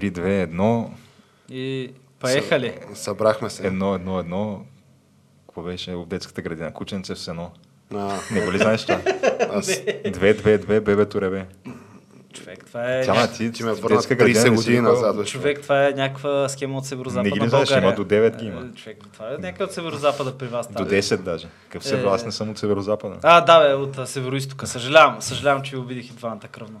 3-2-1. И поехали. Събрахме се. Едно, едно, едно. Какво беше в детската градина? Кученце в сено. А, Не го ли знаеш това? аз, 2-2-2, бебето ребе. Човек, това е... Тя, ти, ти ме върна детска 30 градина не си години назад. Човек, това е някаква схема от северо-западна Не ги знаеш, има до 9 ги има. Е, Човек, това е някаква от северо-запада при вас. До тази. 10 даже. Какъв север, аз не съм от северо-запада. А, да, бе, от северо-истока. Съжалявам, съжалявам, че ви обидих и двамата кръвно.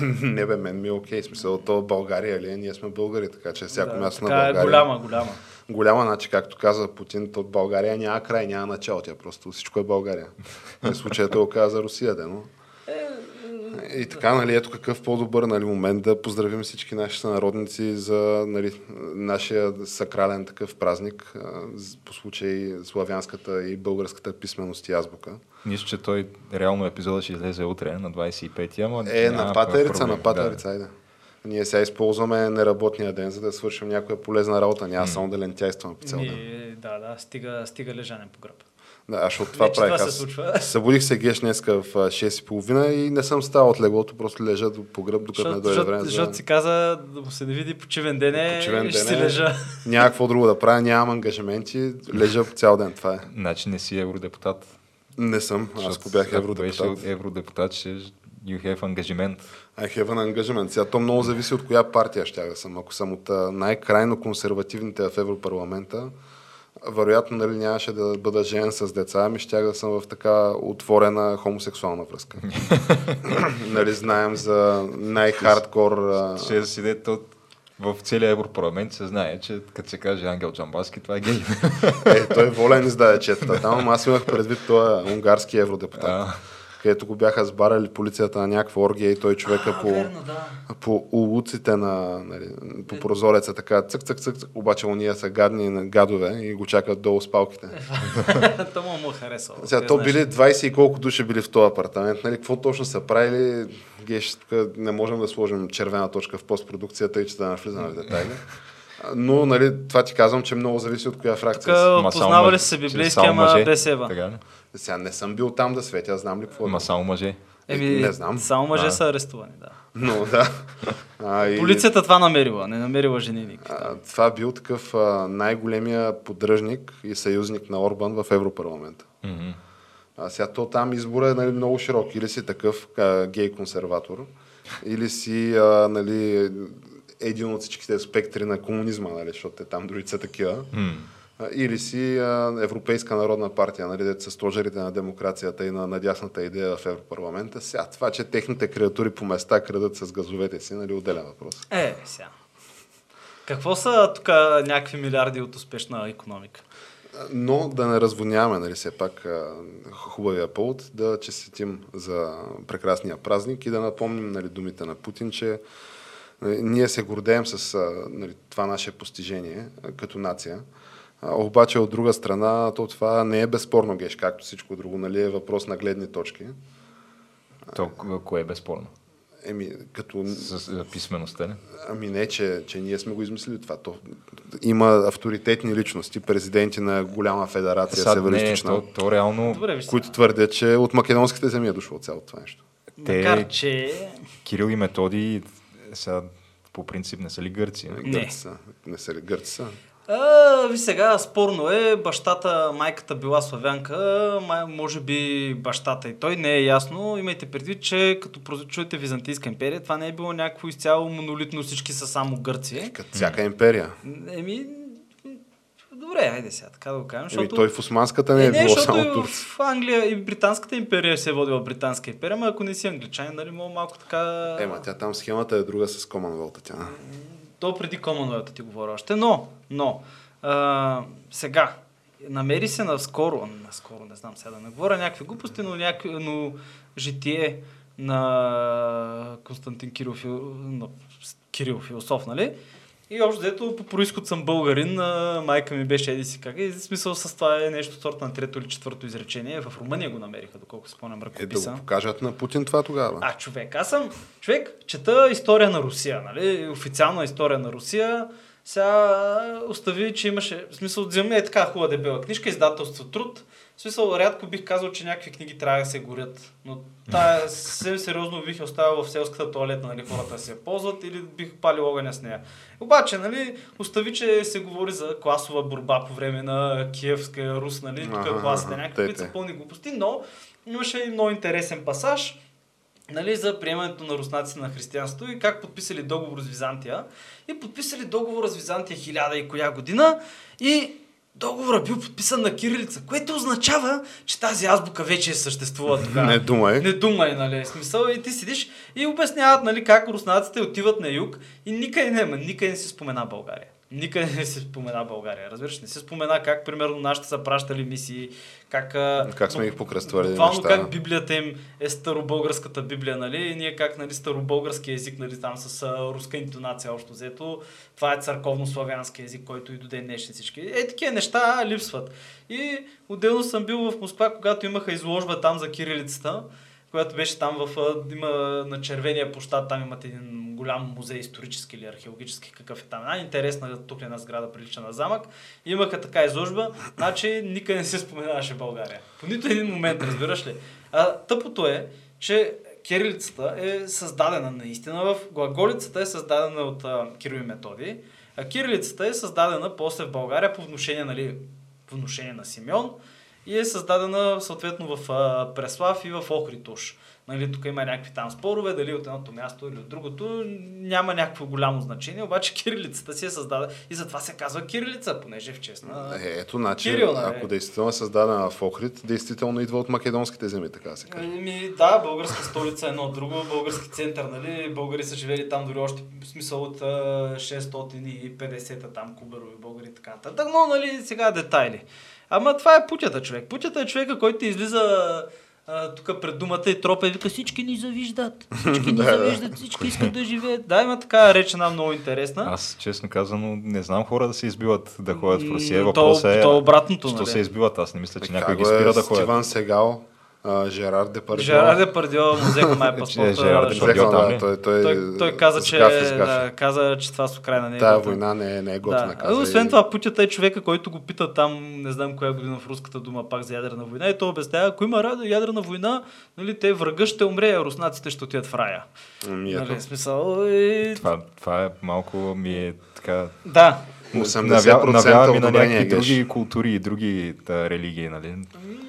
не бе, мен ми е окей. Смисъл, то България ли е? Ние сме българи, така че всяко да, място на е България. голяма, голяма. Голяма, значи, както каза Путин, то България няма край, няма начало. Тя просто всичко е България. В случая той каза за Русия, да, но... И така, нали, ето какъв по-добър нали, момент да поздравим всички наши сънародници за нали, нашия сакрален такъв празник по случай славянската и българската писменост и азбука. Нищо, че той реално епизода ще излезе утре на 25-ти, ама Е, на патерица, на патерица, айде. Ние сега използваме неработния ден, за да свършим някоя полезна работа. Няма само да лентяйстваме по цял ден. Да, да, стига, стига лежане по гръб. Да, аз от това Не, правих. това се случва. Събудих се геш днеска в а, 6.30 и не съм ставал от леглото, просто лежа до- по гръб, докато не дойде време. защото, За... си каза да му се не види почивен ден е, Почивен ще ден си е. лежа. Няма какво друго да правя, нямам ангажименти, лежа цял ден. Това е. Значи не си евродепутат. Не съм, аз ако бях ако Беше евродепутат. евродепутат, ще you have ангажимент. I have an engagement. Сега то много зависи от коя партия ще да съм. Ако съм от най-крайно консервативните в Европарламента, вероятно нали, нямаше да бъда жен с деца, ами щях да съм в така отворена хомосексуална връзка. нали, знаем за най-хардкор... Ще да си дете в целия Европарламент се знае, че като се каже Ангел Джамбаски, това е гей. Е, той волен издаде четата там, аз имах предвид този унгарски евродепутат. А. където го бяха сбарали полицията на някаква оргия и той човека по, верно, да. по улуците на, нали, по прозореца така цък, цък, цък, цък, обаче уния са гадни на гадове и го чакат долу с палките. То му му е харесало. Сега, то били 20 и колко души били в този апартамент, нали, какво точно са правили, геш, не можем да сложим червена точка в постпродукцията и че да навлизаме в детайли. Но, нали, това ти казвам, че много зависи от коя фракция си. Мъже- са се че библейски, само ама без Ева. Така ли? Сега не съм бил там да светя, аз знам ли какво. е. Ма само мъже. Еми, Не знам. Само мъже А. са арестувани, да. Но да. А, и- Полицията това намерила, не намерила жени никакви. А, това бил такъв а, най-големия поддръжник и съюзник на Орбан в Европарламента. Мгм. А сега то там избора е нали, много широк. Или си такъв а, гей-консерватор, или си а, нали, един от всичките спектри на комунизма, нали, защото те там други са такива. А, Или си а, Европейска народна партия, нали, дето са стожерите на демокрацията и на надясната идея в Европарламента. Сега това, че техните креатури по места крадат с газовете си, нали, отделен въпрос. Е, сега. Какво са тук някакви милиарди от успешна економика? Но да не разводняваме, нали, все пак хубавия повод, да честитим за прекрасния празник и да напомним нали, думите на Путин, че ние се гордеем с а, нали, това наше постижение а, като нация. А, обаче от друга страна, то това не е безспорно геш, както всичко друго, нали, е въпрос на гледни точки. То ко- кое е безспорно? Еми, като С с писмеността ли? Ами не, че, че ние сме го измислили това. То, има авторитетни личности, президенти на голяма федерация, Сега, не, североизточна, то, то реално Добре, които твърдят, че от македонските земи е дошло цялото това нещо. те- Макар, че... Кирил и Методи сега по принцип не са ли гърци? Не. Гърци са. Не са ли гърци са? А, ви сега, спорно е, бащата, майката била славянка, май, може би бащата и той, не е ясно. Имайте предвид, че като чуете Византийска империя, това не е било някакво изцяло монолитно, всички са само гърци. Като всяка империя. Еми, добре, айде сега, така да го кажем. Защото... той в османската не е, било само и турци. в Англия и британската империя се е водила британска империя, но ако не си англичанин, нали, мога малко така... Ема, тя там схемата е друга с Commonwealth. Тя. То преди Commonwealth ти говоря още, но, но, а, сега, намери се наскоро, наскоро, не знам сега да не говоря някакви глупости, но, някакви, но житие на Константин Кирил, на Кирил философ, нали? И общо взето по происход съм българин, майка ми беше еди си как. И в смисъл с това е нещо сорта на трето или четвърто изречение. В Румъния го намериха, доколко спомням Е да ръкописа. го покажат на Путин това тогава. А, човек, аз съм човек, чета история на Русия, нали? Официална история на Русия. Сега остави, че имаше, в смисъл, вземи е така хубава дебела книжка, издателство Труд. В смисъл, рядко бих казал, че някакви книги трябва да се горят. Но тая съвсем сериозно бих оставил в селската туалетна, нали, хората се я ползват или бих палил огъня с нея. Обаче, нали, остави, че се говори за класова борба по време на Киевска Рус, нали, тук Аха, класите, аха, някакви, които са пълни глупости, но имаше и много интересен пасаж, нали, за приемането на руснаците на християнство и как подписали договор с Византия. И подписали договор с Византия хиляда и коя година и договорът бил подписан на кирилица, което означава, че тази азбука вече е съществува тогава. Не думай. Не думай, нали, смисъл. И ти седиш и обясняват, нали, как руснаците отиват на юг и никъде няма, никъде не се спомена България. Никъде не се спомена България. Разбираш, не се спомена как, примерно, нашите са пращали мисии, как... Как сме ги покръствали Буквално неща. как Библията им е старобългарската Библия, нали? И ние как, нали, старобългарски език, нали, там с а, руска интонация общо взето. Това е църковно-славянски език, който и до ден днешни всички. Е, такива неща липсват. И отделно съм бил в Москва, когато имаха изложба там за кирилицата, която беше там в, има на червения площад, там имат един голям музей, исторически или археологически, какъв е там. Една интересна туклена сграда, прилича на замък. Имаха така изложба, значи никъде не се споменаваше България. По нито един момент, разбираш ли? А, тъпото е, че кирилицата е създадена наистина в глаголицата е създадена от а, Кирил и Методи, а кирилицата е създадена после в България по внушение, нали, по внушение на Симеон и е създадена съответно в а, Преслав и в Охритуш. Нали, тук има някакви там спорове, дали от едното място или от другото, няма някакво голямо значение, обаче кирилицата си е създадена и затова се казва кирилица, понеже е в чест на... Е, ето, значи, Кирил, нали? ако действително е създадена в Охрид, действително идва от македонските земи, така да се каже. Ами, да, българска столица е едно друго, български център, нали? Българи са живели там дори още в смисъл от а, 650-та там кубарови българи и така нататък. Но, нали, сега детайли. Ама това е путята човек. Путята е човека, който излиза тук пред думата и тропа и вика всички ни завиждат. Всички ни Да, да. завиждат, всички искат да живеят. Да, има така реч една много интересна. Аз, честно казано, не знам хора да се избиват да ходят в Русия. Въпросът е, то обратното, що нали? се избиват. Аз не мисля, че някой ги е спира да ходят. Стиван Сегал, а, Жерар Депардио. Жерар Депардио му взеха май паспорта. Жерар защото- Депардио да, той, той, той, той каза, че, сгафи, сгафи. да, каза, че това с Украина не е Тая война не е, не е Да. готина, А, каза. освен и- това, Путята е човека, който го пита там, не знам коя година в руската дума, пак за ядрена война. И той обяснява, ако има рада- ядрена война, нали, те врага ще умре, а руснаците ще отидат в рая. Ами, ето. Нали, смисъл, и... Това, това е малко ми е така... Да. 80% навява ми на някакви геш. други култури и други да, религии, нали?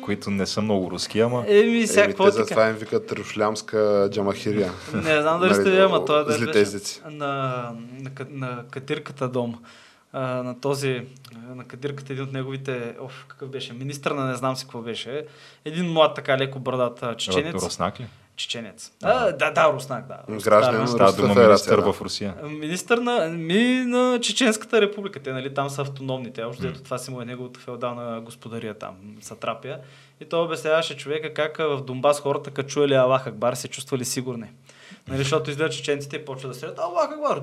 които не са много руски, ама... Еми, сега Еми, какво те затова им викат рушлямска джамахирия. Не знам дали Нали, сте видели, ама той да беше на, на, на катирката дом. А, на този, на кадирката един от неговите, оф, какъв беше, министър на не знам си какво беше, един млад така леко бърдат а, чеченец. Руснак ли? Чеченец. А, да, да, руснак, да. Руснак, на Руската дума федерация, министър да. в Русия. Министър на, ми, на Чеченската република. Те, нали, там са автономни. Те, общо взето това си му е неговата феодална господария там, Сатрапия. И той обясняваше човека как в Донбас хората, като чуели Аллах Акбар, се чувствали сигурни. Нали, защото изглежда чеченците и почват да стрелят Аллах Акбар,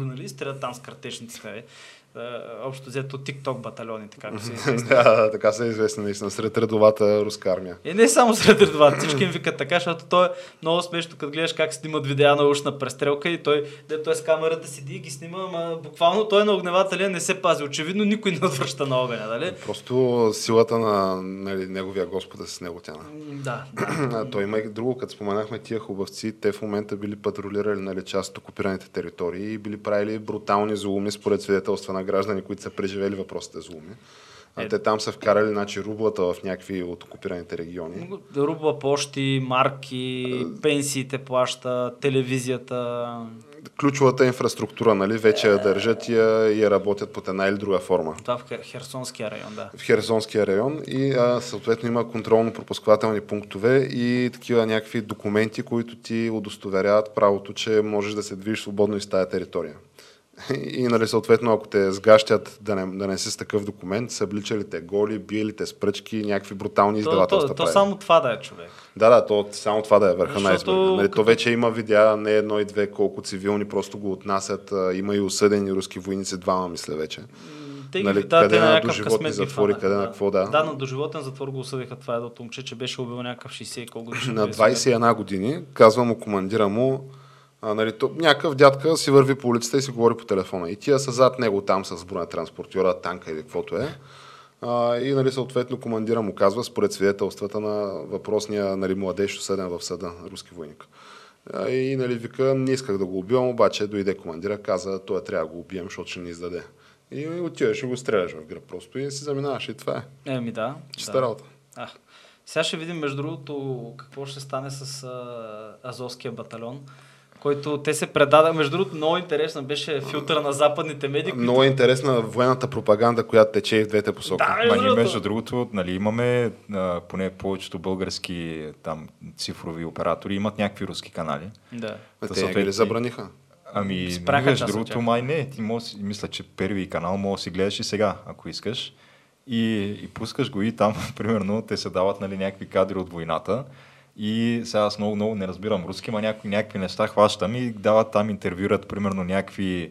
нали, стрелят там с картечниците. Е, общо взето TikTok батальоните, както се известни. да, така са известни наистина, сред редовата руска армия. И не само сред редовата, всички им викат така, защото той е много смешно, като гледаш как снимат видеа на ушна престрелка и той, дето е с камерата седи и ги снима, ама буквално той на огневателя не се пази. Очевидно никой не отвръща на огъня, нали? Просто силата на нали, неговия Господ е с него тя. М, Да, да. Той има и друго, като споменахме тия хубавци, те в момента били патрулирали нали, част от окупираните територии и били правили брутални зулуми според свидетелства на граждани, които са преживели въпросите зулуми. А Е. те там са вкарали значи, рублата в някакви от окупираните региони. Рубла, почти, марки, пенсиите плаща, телевизията. Ключовата инфраструктура нали, вече я държат и я, я работят под една или друга форма. Това в Хер- Херсонския район, да. в Херсонския район и а, съответно има контролно-пропусквателни пунктове и такива някакви документи, които ти удостоверяват правото, че можеш да се движиш свободно из тази територия. И нали, съответно, ако те сгащат да не, да не си с такъв документ, са обличали те голи, биели те с пръчки, някакви брутални То, издавателства. то, то правили. само това да е човек. Да, да, то само това да е върха на Защото айсберга. Нали, като- То вече има видеа, не едно и две, колко цивилни просто го отнасят. Има и осъдени руски войници, двама мисля вече. Те Нали, да, те къде на на затвори, фанаха, къде на какво, да. Да, на доживотен затвор го осъдиха това едно момче, че беше убил някакъв 60 и колко годишен. на беше. 21 години, казва му командира му, а, нали, то, някакъв дядка си върви по улицата и си говори по телефона. И тия са зад него там с бронетранспортьора, танка или каквото е. А, и нали, съответно командира му казва, според свидетелствата на въпросния нали, младеж, осъден в съда, руски войник. А, и нали, вика, не исках да го убивам, обаче дойде командира, каза, той трябва да го убием, защото ще ни издаде. И отиваш и го стреляш в гръб просто и си заминаваш и това е. Еми да. Чиста да. работа. А, сега ще видим, между другото, какво ще стане с а, Азовския батальон, който те се предадаха. Между другото, много интересно беше филтъра на западните медии. които- Много е интересна военната пропаганда, която тече и в двете посоки. Да, Ма между другото. между другото, нали, имаме а, поне повечето български там, цифрови оператори имат някакви руски канали. Да. Те Та не ги съответно- забраниха? Ами, Спряха между другото, май не. Ти може, мисля, че първи канал може да си гледаш и сега, ако искаш. И, и пускаш го и там, примерно, те се дават нали, някакви кадри от войната. И сега аз много, много не разбирам руски, ма някакви, някакви неща хващам и дават там, интервюрат, примерно, някакви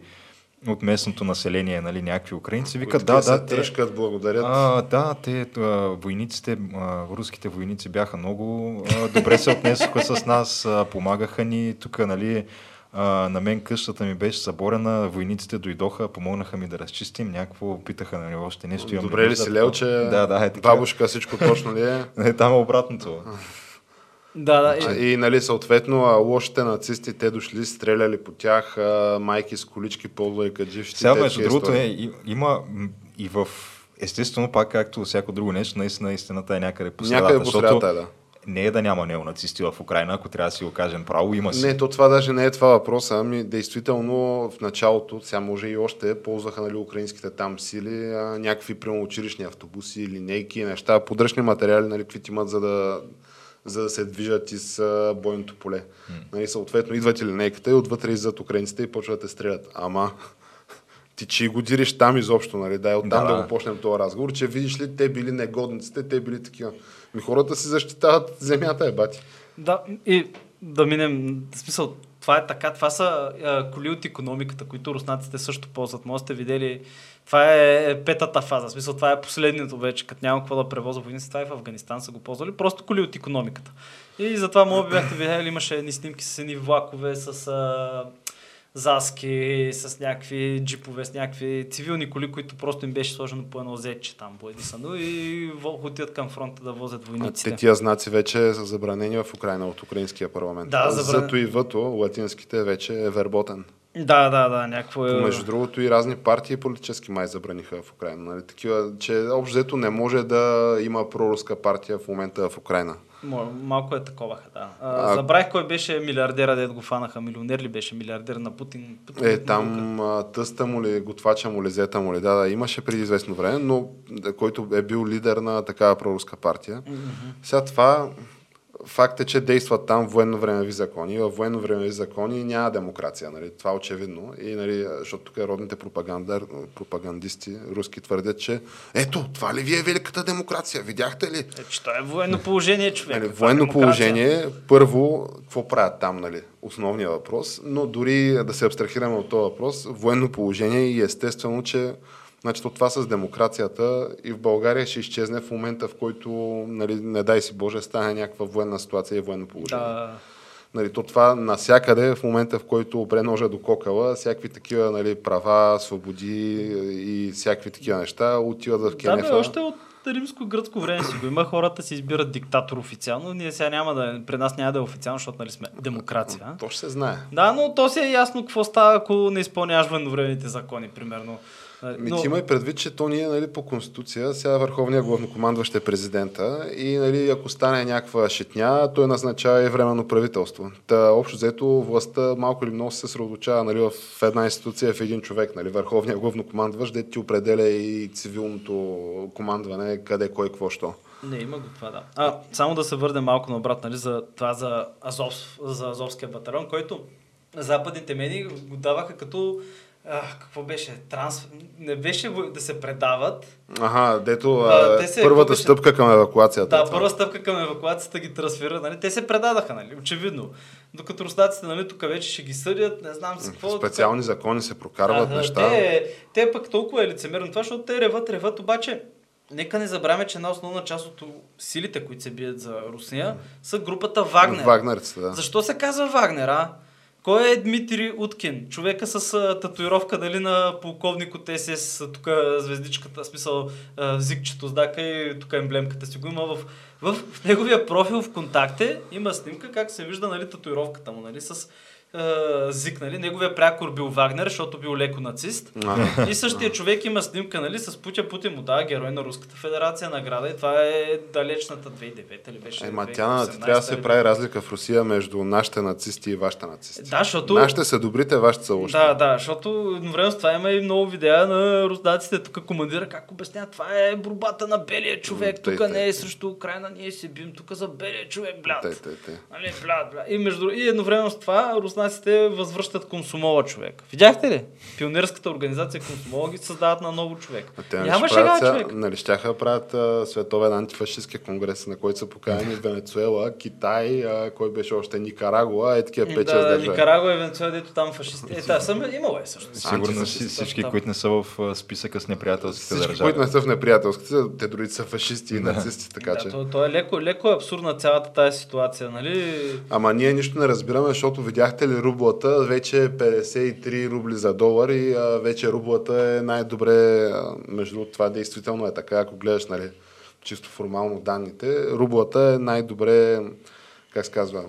от местното население, нали, някакви украинци. Викат, да, да, те, тръжкат, благодарят. а, да, те, а, войниците, а, руските войници бяха много а, добре се отнесоха с нас, а, помагаха ни. Тук, нали, а, на мен къщата ми беше съборена, войниците дойдоха, помогнаха ми да разчистим, някакво питаха нали, още нещо. Добре ли си. Лелче? Да, да, е така. Бабушка, всичко точно ли е? Не, там е обратното. Да, да. А, И, И, нали, съответно, а, лошите нацисти, те дошли, стреляли по тях, а, майки с колички, полове кадживши. Сега, между другото, е, и- има и в Естествено, пак както всяко друго нещо, наистина истината е някъде по средата. Някъде по средата да. Не е да няма неонацисти в Украина, ако трябва да си го кажем право, има си. Не, то това даже не е това въпроса. Ами, действително, в началото, сега може и още, ползваха нали, украинските там сили, а, някакви прямо училищни автобуси, линейки, неща, подръчни материали, нали, каквито имат, за да, за да се движат из а, бойното поле. Нали, съответно, идват и линейката и отвътре иззад украинците и почват да те стрелят. Ама, ти че го дириш там изобщо, нали? Дай оттам да, Да. го почнем този разговор, че видиш ли, те били негодниците, те били такива. Ми хората си защитават земята, е бати. да, и да минем, в смисъл, това е така, това са а, коли от економиката, които руснаците също ползват. Може да сте видели, това е петата фаза, в смисъл, това е последното вече, като няма какво да превозва войници, това и в Афганистан са го ползвали, просто коли от економиката. И затова може би бяхте видели, имаше едни снимки с едни влакове, с а, заски, с някакви джипове, с някакви цивилни коли, които просто им беше сложено по едно зетче там, боядисано и во- отиват към фронта да возят А войниците. те тия знаци вече са забранени в Украина от украинския парламент. Да, забранен. Зато и въто, латинските, вече е верботен. Да, да, да, някакво е... Между другото и разни партии политически май забраниха в Украина. Нали? Такива, че общо не може да има проруска партия в момента в Украина. Малко е такова, да. А- А, забравих кой беше милиардера, дед го фанаха. Милионер ли беше милиардер на Путин? Путин Е, там а, тъста му ли, готвача му ли, зета му ли, да, да, имаше преди известно време, но който е бил лидер на такава проруска партия. Сега това, факт е, че действат там военно-времеви закони. В военно-времеви закони няма демокрация, нали? това е очевидно. И, нали, защото тук родните пропагандисти руски твърдят, че ето, това ли ви е великата демокрация? Видяхте ли? Е, че това е военно положение, човек. Нали, е военно демокрация. положение, първо, какво правят там, нали? Основният въпрос, но дори да се абстрахираме от този въпрос, военно положение и естествено, че значи, то това с демокрацията и в България ще изчезне в момента, в който, нали, не дай си Боже, стане някаква военна ситуация и военно положение. Да. Нали, то това насякъде, в момента в който опре ножа до кокала, всякакви такива нали, права, свободи и всякакви такива неща отиват в Да, Кенефа. бе, още от римско-гръцко време си го има. Хората си избират диктатор официално. Ние сега няма да... При нас няма да е официално, защото нали сме демокрация. То ще се знае. Да, но то си е ясно какво става, ако не изпълняваш военновременните закони, примерно. Ми, Но- ти имай предвид, че то ние нали, по конституция, сега върховният главнокомандващ е президента и нали, ако стане някаква шетня, той назначава и временно правителство. Та, общо взето властта малко или много се съсредоточава нали, в една институция, в един човек. Нали, върховният главнокомандващ, де ти определя и цивилното командване, къде, кой, какво, що. Не, има го това, да. А, само да се върнем малко наобрат, нали, за това за, Азов, за Азовския батальон, който западните медии го даваха като а, какво беше? Транс... Не беше да се предават. Ага, дето А, те се- първата беше? стъпка към евакуацията. Да, това. първа стъпка към евакуацията ги трансфера, нали? Те се предадаха, нали? Очевидно. Докато руснаците, нали, тук вече ще ги съдят, не знам си какво. Специални закони се прокарват А, неща. Те, те пък толкова е лицемерно това, защото те реват, реват, обаче нека не забравяме, че една основна част от силите, които се бият за Русия, са групата Вагнер. Вагнерците, да. Защо се казва Вагнер, а? Кой е Дмитрий Уткин? Човека с а, татуировка дали на полковник от СС, тук звездичката, смисъл а, зикчето, знака и тук емблемката си го има в, в, в неговия профил в контакте има снимка как се вижда нали, татуировката му, нали, с а, зик, нали, неговия прякор бил Вагнер, защото бил леко нацист. И същия човек има снимка, нали, с Путя Путин му дава герой на Руската федерация награда и това е далечната 2009 ли беше? Ема 2018 тя трябва да се прави разлика в Русия между нашите нацисти и вашите нацисти. Да, защото... Нашите са добрите, вашите са лошите. Да, да, защото едновременно с това има и много видеа на руснаците. Тук командира как обяснява, това е борбата на белия човек, тук тъй. не е срещу Украина, ние се бим тук за белия човек, блядь. Нали, блядь, блядь. И, между... и едновременно с това руснаците възвръщат Комсомола човек. Видяхте ли? Пионерската организация Комсомола ги създават на ново човек. А те нали Няма ще правят шега, сега- човек. Нали щяха да правят а, световен антифашистски конгрес, на който са поканени Венецуела, Китай, а, кой беше още Никарагуа, е такива 5-6 Да, държави. Никарагуа и Венецуела, дето там фашисти. Е, да, съм имало е също. Сигурно всички, които не са в списъка с неприятелските Всички, държави. които не са в неприятелските, те дори са фашисти и нацисти, така Да, че. то, то, е леко, леко е абсурдна цялата тази ситуация, нали? Ама ние нищо не разбираме, защото видяхте ли рублата, вече е 53 рубли за долар и а, вече рублата е най-добре, а, между това действително е така, ако гледаш нали, чисто формално данните, рублата е най-добре, как се казва,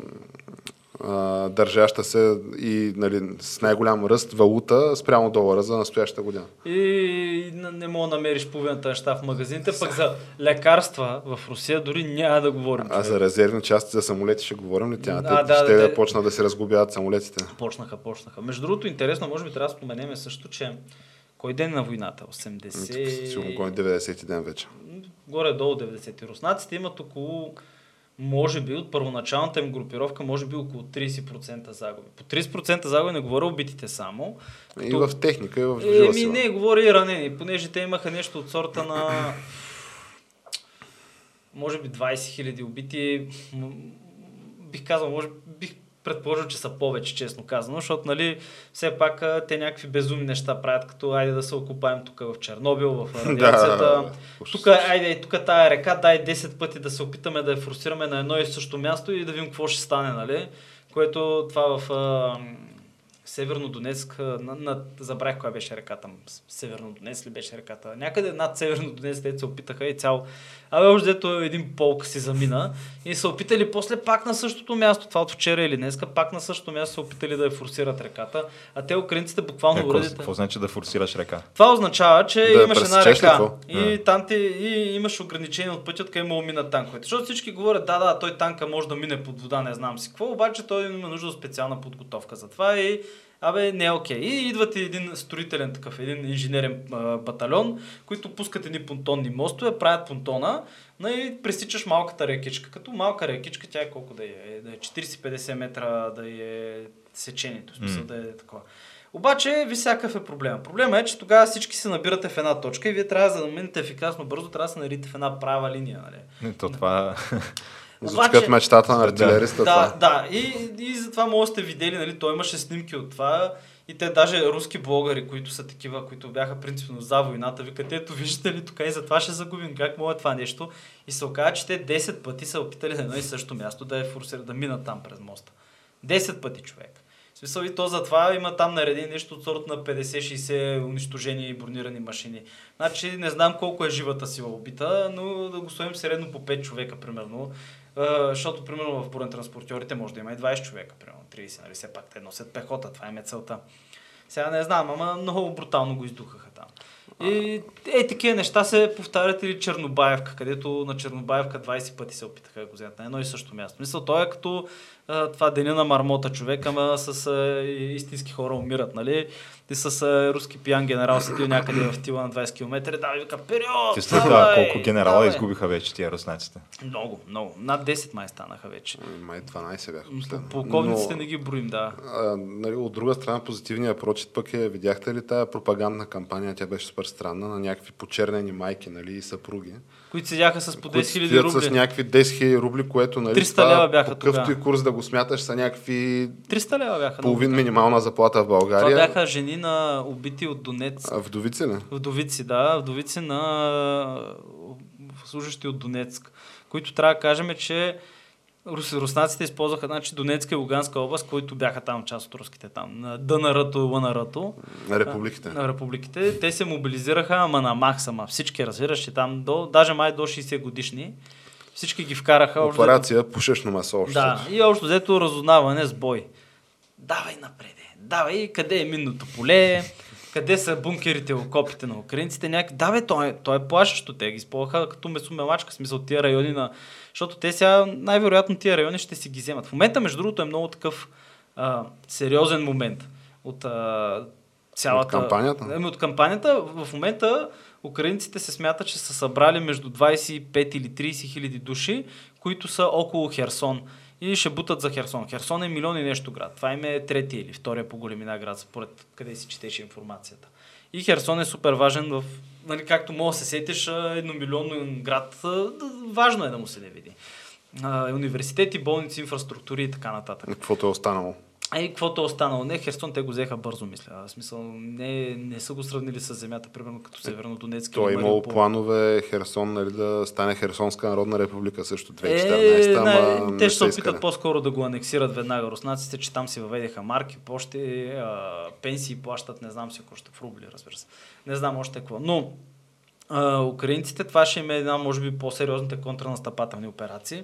а, държаща се и нали, с най-голям ръст валута спрямо долара за настоящата година. И не мога да намериш половината неща в магазините, пък за лекарства в Русия дори няма да говорим. А за резервни части за самолети ще говорим ли тя? А, да, ще да, почнат да се разглобяват самолетите. Почнаха, почнаха. Между другото, интересно, може би трябва да споменеме също, че кой ден на войната? Сигурно 80... кой е 90 ден вече. Горе-долу 90. Руснаците имат около може би от първоначалната им групировка, може би около 30% загуби. По 30% загуби не говоря убитите само. И като- в техника, и в жива Еми не, говори и ранени, понеже те имаха нещо от сорта на може би 20 000 убити. Бих казал, може бих предположил, че са повече, честно казано, защото, нали, все пак те някакви безумни неща правят, като айде да се окупаем тук в Чернобил, в радиацията. Да, тук, айде, тук тая река, дай 10 пъти да се опитаме да я форсираме на едно и също място и да видим какво ще стане, нали? Което това в а, Северно Донецк, на, на, забравих коя беше реката, Северно Донецк ли беше реката? Някъде над Северно Донецк, те се опитаха и цял. Абе, още дето един полк си замина и са опитали после пак на същото място, това от вчера или днеска, пак на същото място са опитали да я форсират реката, а те украинците буквално Какво, уредите. какво значи да форсираш река? Това означава, че Да имаш една река и, Да. там те, и имаш ограничение от пътя, къде мога минат танковете. Защото всички говорят, да, да, той танка може да мине под вода, не знам си какво, обаче той има нужда от специална подготовка за това и Абе, не е окей. И идват един строителен такъв, един инженерен а, батальон, които пускат едни понтонни мостове, правят понтона, и пресичаш малката рекичка. Като малка рекичка, тя е колко да е? Да е 40-50 метра да е сечението, смисъл М. да е такова. Обаче, ви всякакъв е проблема. Проблема е, че тогава всички се набирате в една точка и вие трябва да минете ефикасно бързо, трябва да се нарите в една права линия. Нали? То това... Като мечтата на артилериста. Да, това. да. И, и затова може да сте видели, нали, той имаше снимки от това. И те даже руски блогъри, които са такива, които бяха принципно за войната, викат, ето виждате ли тук и затова ще загубим, как може това нещо. И се оказа, че те 10 пъти са опитали на едно и също място да е форсират, да минат там през моста. 10 пъти човек. В смисъл и то затова има там наредени нещо от сорта на 50-60 унищожени и бронирани машини. Значи не знам колко е живата сила убита, но да го сложим средно по 5 човека, примерно. А, защото, примерно, в бронетранспортьорите може да има и 20 човека, примерно 30, нали, все пак те носят пехота, това им е целта. Сега не знам, ама много брутално го издухаха там. И е, такива неща се повтарят или Чернобаевка, където на Чернобаевка 20 пъти се опитаха да го вземат на едно и също място. Мисля, той е като а, това деня на мармота човек, ама с а, истински хора умират, нали? И с а, руски пиян генерал седил някъде в тила на 20 км, да, вика, период! Ти това давай, колко генерала давай!» изгубиха вече тия руснаците? Много, много. Над 10 май станаха вече. Ами, Май 12 бяха последно. Полковниците Но, не ги броим, да. а, нали, от друга страна, позитивният прочит пък е, видяхте ли тая пропагандна кампания, тя беше супер странна, на някакви почернени майки нали, и съпруги. Които седяха с по 10 които 000 стоят рубли. с някакви 10 000 рубли, което нали, 300 това, лева бяха какъвто и курс да го смяташ, са някакви 300 лева бяха. половин минимална заплата в Това България. бяха жени на убити от Донец. А, Вдовици ли? Вдовици, да, вдовици на служащи от Донецк, които трябва да кажем, че Рус, руснаците използваха значи, Донецка и Луганска област, които бяха там част от руските там. На ДНР-то и ЛНР-то. На републиките. На републиките. Те се мобилизираха, ама на максама. Всички, разбираш, че там до, даже май до 60 годишни. Всички ги вкараха. общо Операция пушечно месо общо. да, и общо взето разузнаване с бой. Давай напред, давай, къде е минното поле, къде са бункерите, окопите на украинците, някак... Да, бе, той, е- той е плашещо. Те ги използваха като месомелачка, смисъл тия райони на... Защото те сега най-вероятно тия райони ще си ги вземат. В момента, между другото, е много такъв а, сериозен момент от а, цялата... От кампанията? Ами, от кампанията. В момента украинците се смятат, че са събрали между 25 или 30 хиляди души, които са около Херсон. И ще бутат за Херсон. Херсон е милион и нещо град. Това им е третия или втория по големина град, според къде си четеш информацията. И Херсон е супер важен в, нали, както мога да се сетиш, едномилионен град, важно е да му се не види. Университети, болници, инфраструктури и така нататък. Каквото е останало. Ей, каквото е останало? Не, Херсон те го взеха бързо, мисля. В смисъл, не, не са го сравнили с земята, примерно като Северно Донецк. Той е имало Мариупол. планове Херсон нали, да стане Херсонска народна република също 2014, Е, ама не те ще се опитат по-скоро да го анексират веднага руснаците, че там си въведеха марки, почти, а, пенсии плащат, не знам си ако ще в рубли, разбира се. Не знам още какво. Но а, украинците, това ще им е една, може би, по-сериозните контранастъпателни операции.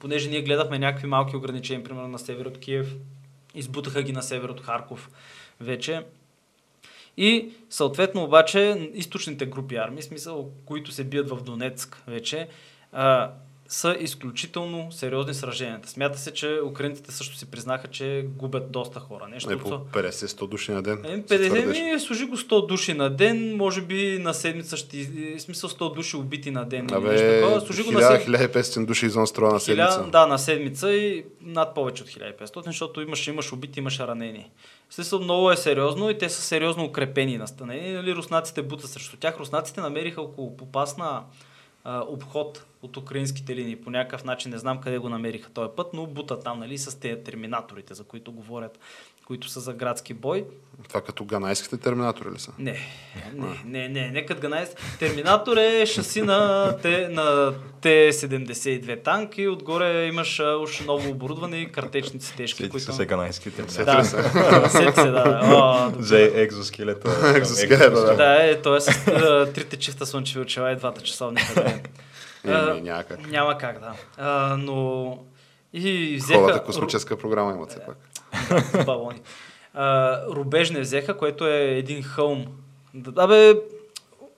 Понеже ние гледахме някакви малки ограничения, примерно на север от Киев, избутаха ги на север от Харков вече. И съответно обаче източните групи армии, смисъл, които се бият в Донецк вече, а, са изключително сериозни сраженията. Смята се, че украинците също си признаха, че губят доста хора. Нещо, Не, по 50-100 души на ден. е, се 50 твърдеше. ми, служи го 100 души на ден, може би на седмица ще... В смисъл 100 души убити на ден нещо Абе, такова. Служи го на седмица. 1500 души извън строя на седмица. Хиля- да, на седмица и над повече от 1500, защото имаш, имаш убити, имаш ранени. Смисъл много е сериозно и те са сериозно укрепени настанени. Нали, руснаците бутат срещу тях. Руснаците намериха около попасна обход от украинските линии. По някакъв начин не знам къде го намериха този път, но бутат там нали, с тези терминаторите, за които говорят, които са за градски бой. Това като ганайските терминатори ли са? Не, не, не, не, не като Ганайс. Терминатор е шаси на, Т, на Т-72 танк и отгоре имаш уж ново оборудване и картечници тежки, Сети които... са се ганайските. Да, сети се, да. О. За екзоскелета. Екзоскелета, да. да, е, т.е. с трите чифта слънчеви очила и двата часовника. А, Еми, няма как. Няма как, да. А, но и Хората взеха... космическа програма имат все пак. С балони. А, рубежне взеха, което е един хълм. Абе,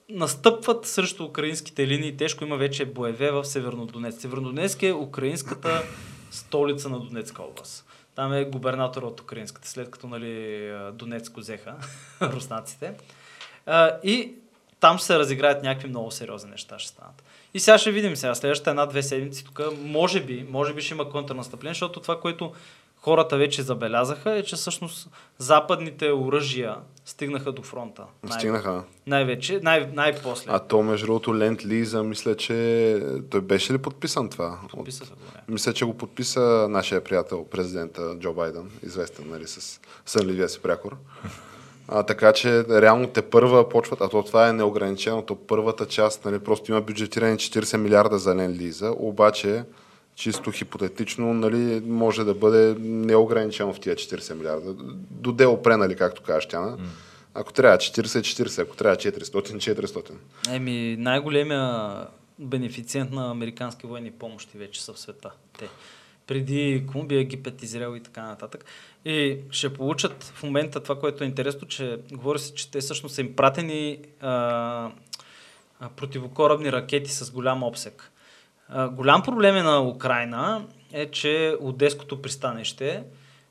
настъпват срещу украинските линии. Тежко има вече боеве в Севернодонецк. Севернодонецк е украинската столица на Донецка област. Там е губернатор от украинската, след като нали, Донецк го взеха руснаците. А, и там ще се разиграят някакви много сериозни неща ще станат. И сега ще видим сега, следващата една-две седмици тук, може би, може би ще има контрнастъпление, защото това, което хората вече забелязаха е, че всъщност западните оръжия стигнаха до фронта. Най- Стигнаха. Най-вече, най- най-после. А то, между другото, Ленд Лиза, мисля, че той беше ли подписан това? Подписаха го. Не. Мисля, че го подписа нашия приятел, президента Джо Байден, известен нали, с сънливия си прякор. А, така че реално те първа почват, а то това е неограничено, то първата част, нали, просто има бюджетирани 40 милиарда за Лен Лиза, обаче чисто хипотетично нали, може да бъде неограничено в тия 40 милиарда. До дело пре, нали, както кажеш, Тяна. Ако трябва 40-40, ако трябва 400-400. Еми, най-големия бенефициент на американски военни помощи вече са в света. Те. Преди Колумбия, Египет, Израел и така нататък. И ще получат в момента това, което е интересно, че говори се, че те всъщност са им пратени а, а, противокорабни ракети с голям обсек. А, голям проблем е на Украина е, че Одеското пристанище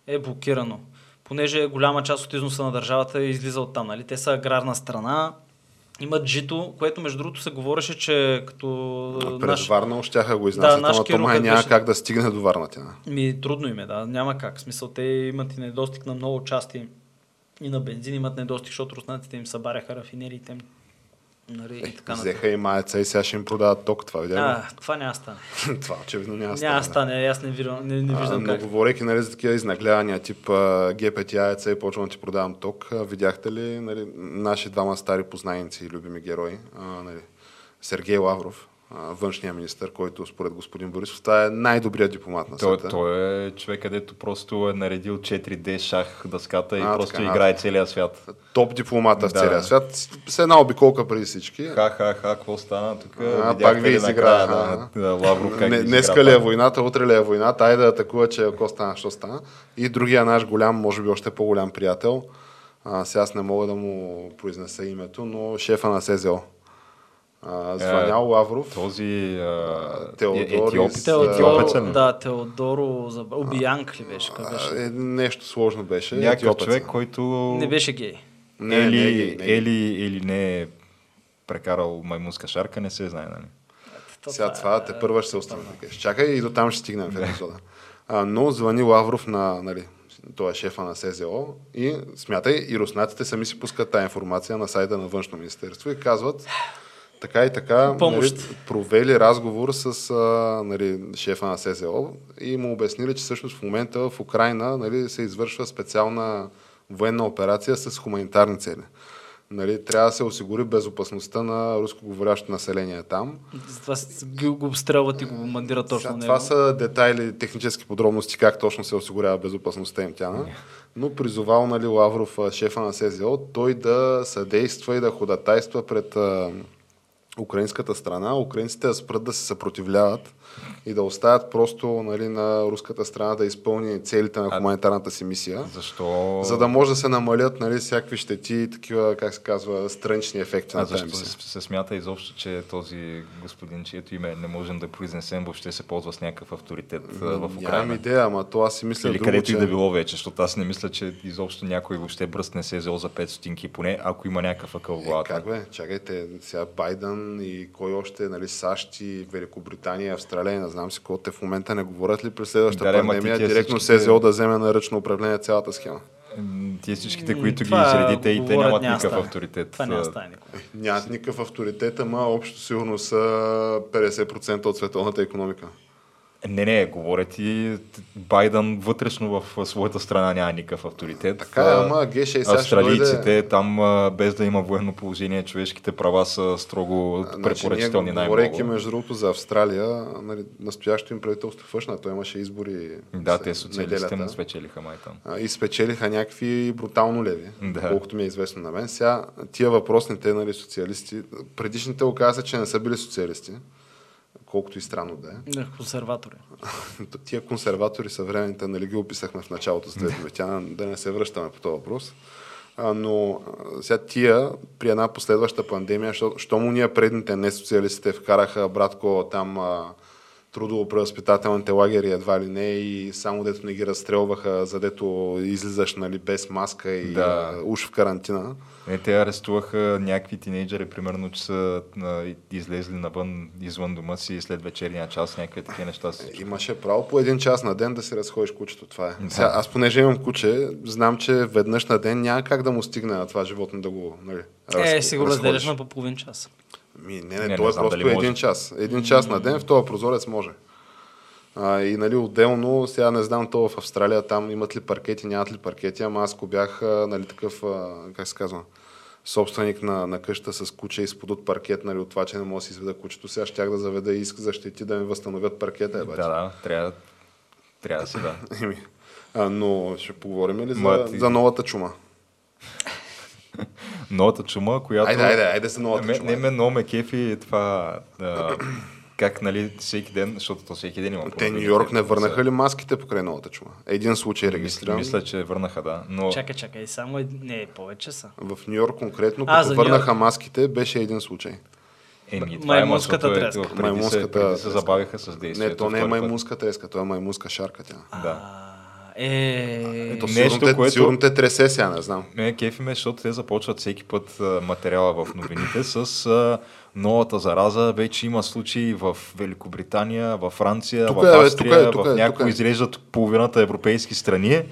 е блокирано. Понеже голяма част от износа на държавата излиза от там. Нали? Те са аграрна страна, имат жито, което между другото се говореше, че като През наш... Варна щяха го изнасят, наш ама то май няма беше- как да стигне до Варна. Тяна. Ми, трудно им е, да. Няма как. В смисъл, те имат и недостиг на много части и на бензин имат недостиг, защото руснаците им събаряха рафинериите им. Нали, и така. Взеха и маеца и сега ще им продават ток. Това видя? А, това няма стане. това очевидно няма да Няма стане. стане, аз не, виждам, не, не А, виждам но как. говорейки нали, за такива изнаглявания, тип а, ГПТ яйца и почвам да ти продавам ток, а, видяхте ли нали, наши двама стари познайници и любими герои, а, нали, Сергей Лавров, а, външния министр, който според господин Борисов, това е най-добрият дипломат на Той, света. той е човек, където просто е наредил 4D шах дъската и А, просто така, играе целия свят. Топ дипломата в Да. целия свят. С- една обиколка преди всички. Ха, ха, ха, какво стана тук? А, пак ви изигра, да. Да, Лавров как Не, ги днеска ли е войната, утре ли е войната, айде да атакува, че ако стана, що стана. И другия наш голям, може би още по-голям приятел, а, сега аз не мога да му произнеса името, но шефа на СЗО. А, звънял Лавров. Този а, Теодорис, е- етиопеца ли? да, Теодоро, заб... Обиянк ли беше? Как беше? Е, нещо сложно беше. Някакъв човек, който Не беше гей. Не, или, не, не, не. Или, или не е прекарал маймунска шарка, не се знае, нали? То Сега е- това те първа ще се установи. Чакай и до там ще стигнем в епизода. А, но звъни Лавров на, нали, той е шефа на СЗО и смятай, и руснаците сами си пускат тази информация на сайта на Външно министерство и казват така и така, нали, провели разговор с а, нали, шефа на СЗО и му обяснили, че всъщност в момента в Украина нали, се извършва специална военна операция с хуманитарни цели. Нали, трябва да се осигури безопасността на рускоговорящото население там. Затова го обстрелват и го бомбандират точно него. това са детайли, технически подробности, как точно се осигурява безопасността им тя. Но призовал нали, Лавров, шефа на СЗО, той да съдейства и да ходатайства пред украинската страна, украинците да спрат да се съпротивляват и да оставят просто нали, на руската страна да изпълни целите на хуманитарната си мисия. Защо? За да може да се намалят нали, всякакви щети и такива, как се казва, странични ефекти А на тази мисия. се, се смята изобщо, че този господин, чието име не можем да произнесем, въобще се ползва с някакъв авторитет в Нямам Украина? идея, ама то аз си мисля Или друго, където че... и да било вече, защото аз не мисля, че изобщо някой въобще бръстне СЗО за 5 стотинки, поне ако има някакъв акъл в Е, как бе? Чакайте, сега Байден и кой още, нали, САЩ и Великобритания, Австралия, не знам си какво, те в момента не говорят ли през следващата Да, ти пандемия директно всичките- СЗО да вземе на ръчно управление цялата схема. М, Тие всичките, М, които ги това изредите и те нямат няма никакъв стане. авторитет. Това няма А, стане никога. Нямат никакъв авторитет, ама общо сигурно са 50% от световната економика. Не, не, говорят и Байден вътрешно в своята страна няма никакъв авторитет. Така е, А, ама Г60 сега ще Австралийците дойде... там, а, без да има военно положение, човешките права са строго Значи, препоръчителни ние, говорейки най-много. между другото за Австралия, нали, настоящото им правителство фъшна, той имаше избори Да, с- те социалистите не спечелиха май там. А, и спечелиха някакви брутално леви, да. колкото ми е известно на мен. Сега тия въпросните нали, социалисти, предишните оказа, че не са били социалисти, колкото и странно да е. Не, Консерватори. То Тия консерватори съвременните, нали ги описахме в началото с тя, да не се връщаме по този въпрос. А, но сега тия, при една последваща пандемия, що, що му ние предните не социалистите вкараха, братко, там а, трудово-превъзпитателните лагери едва ли не и само дето не ги разстрелваха, за дето излизаш нали, без маска и Да. да. уж в карантина. Не, те арестуваха някакви тинейджери, примерно, че са а, излезли навън извън дома си след вечерния час, някакви такива неща се случват. Имаше право по един час на ден да си разходиш кучето. Това е. Да. Сега, аз понеже имам куче, знам, че веднъж на ден няма как да му стигне на това животно да го нали, Е, раз- си го разходиш. разделяш на по половин час. Ми, не, Не, не, не то е знам просто дали може. един час. Един час на ден в този прозорец може. А, и нали, отделно, сега не знам то в Австралия, там имат ли паркети, нямат ли паркети, ама аз ако бях нали, такъв, как се казва, собственик на, на къща с куче и сподот паркет, нали, от това, че не мога да си изведа кучето, сега щях да заведа иск за щети да ми възстановят паркета. Е, баче. Да, да, трябва, трябва да си да. А, но ще поговорим ли за, ти- за новата чума? Новата чума, която... Айде, айде, айде за новата Ме- чума. Не, ме много ме кефи това... А, как, нали, всеки ден, защото то всеки ден има Те проблеми, Нью Йорк не върнаха ли маските покрай новата чума? Един случай е регистриран. мисля, че върнаха, да. Но Чакай, чакай, само ед... не, повече са. В Нью Йорк конкретно, А, като върнаха маските, беше един случай. Еми, това е Маймунската защото треска. преди, се, Маймунската преди се забавиха с действието. Не, то не е маймунска треска, то е маймунска шарка тя. Да. Е, Ето, Нещо, сигурно, те, което- сигурно те тресе сега, не знам. Ме кефи ме, защото те започват всеки път материала в новините с а, новата зараза. Вече има случаи в Великобритания, в Франция, Тук в е, бе, Австрия, тук е, тук в е, някои тук е. изреждат половината европейски страни.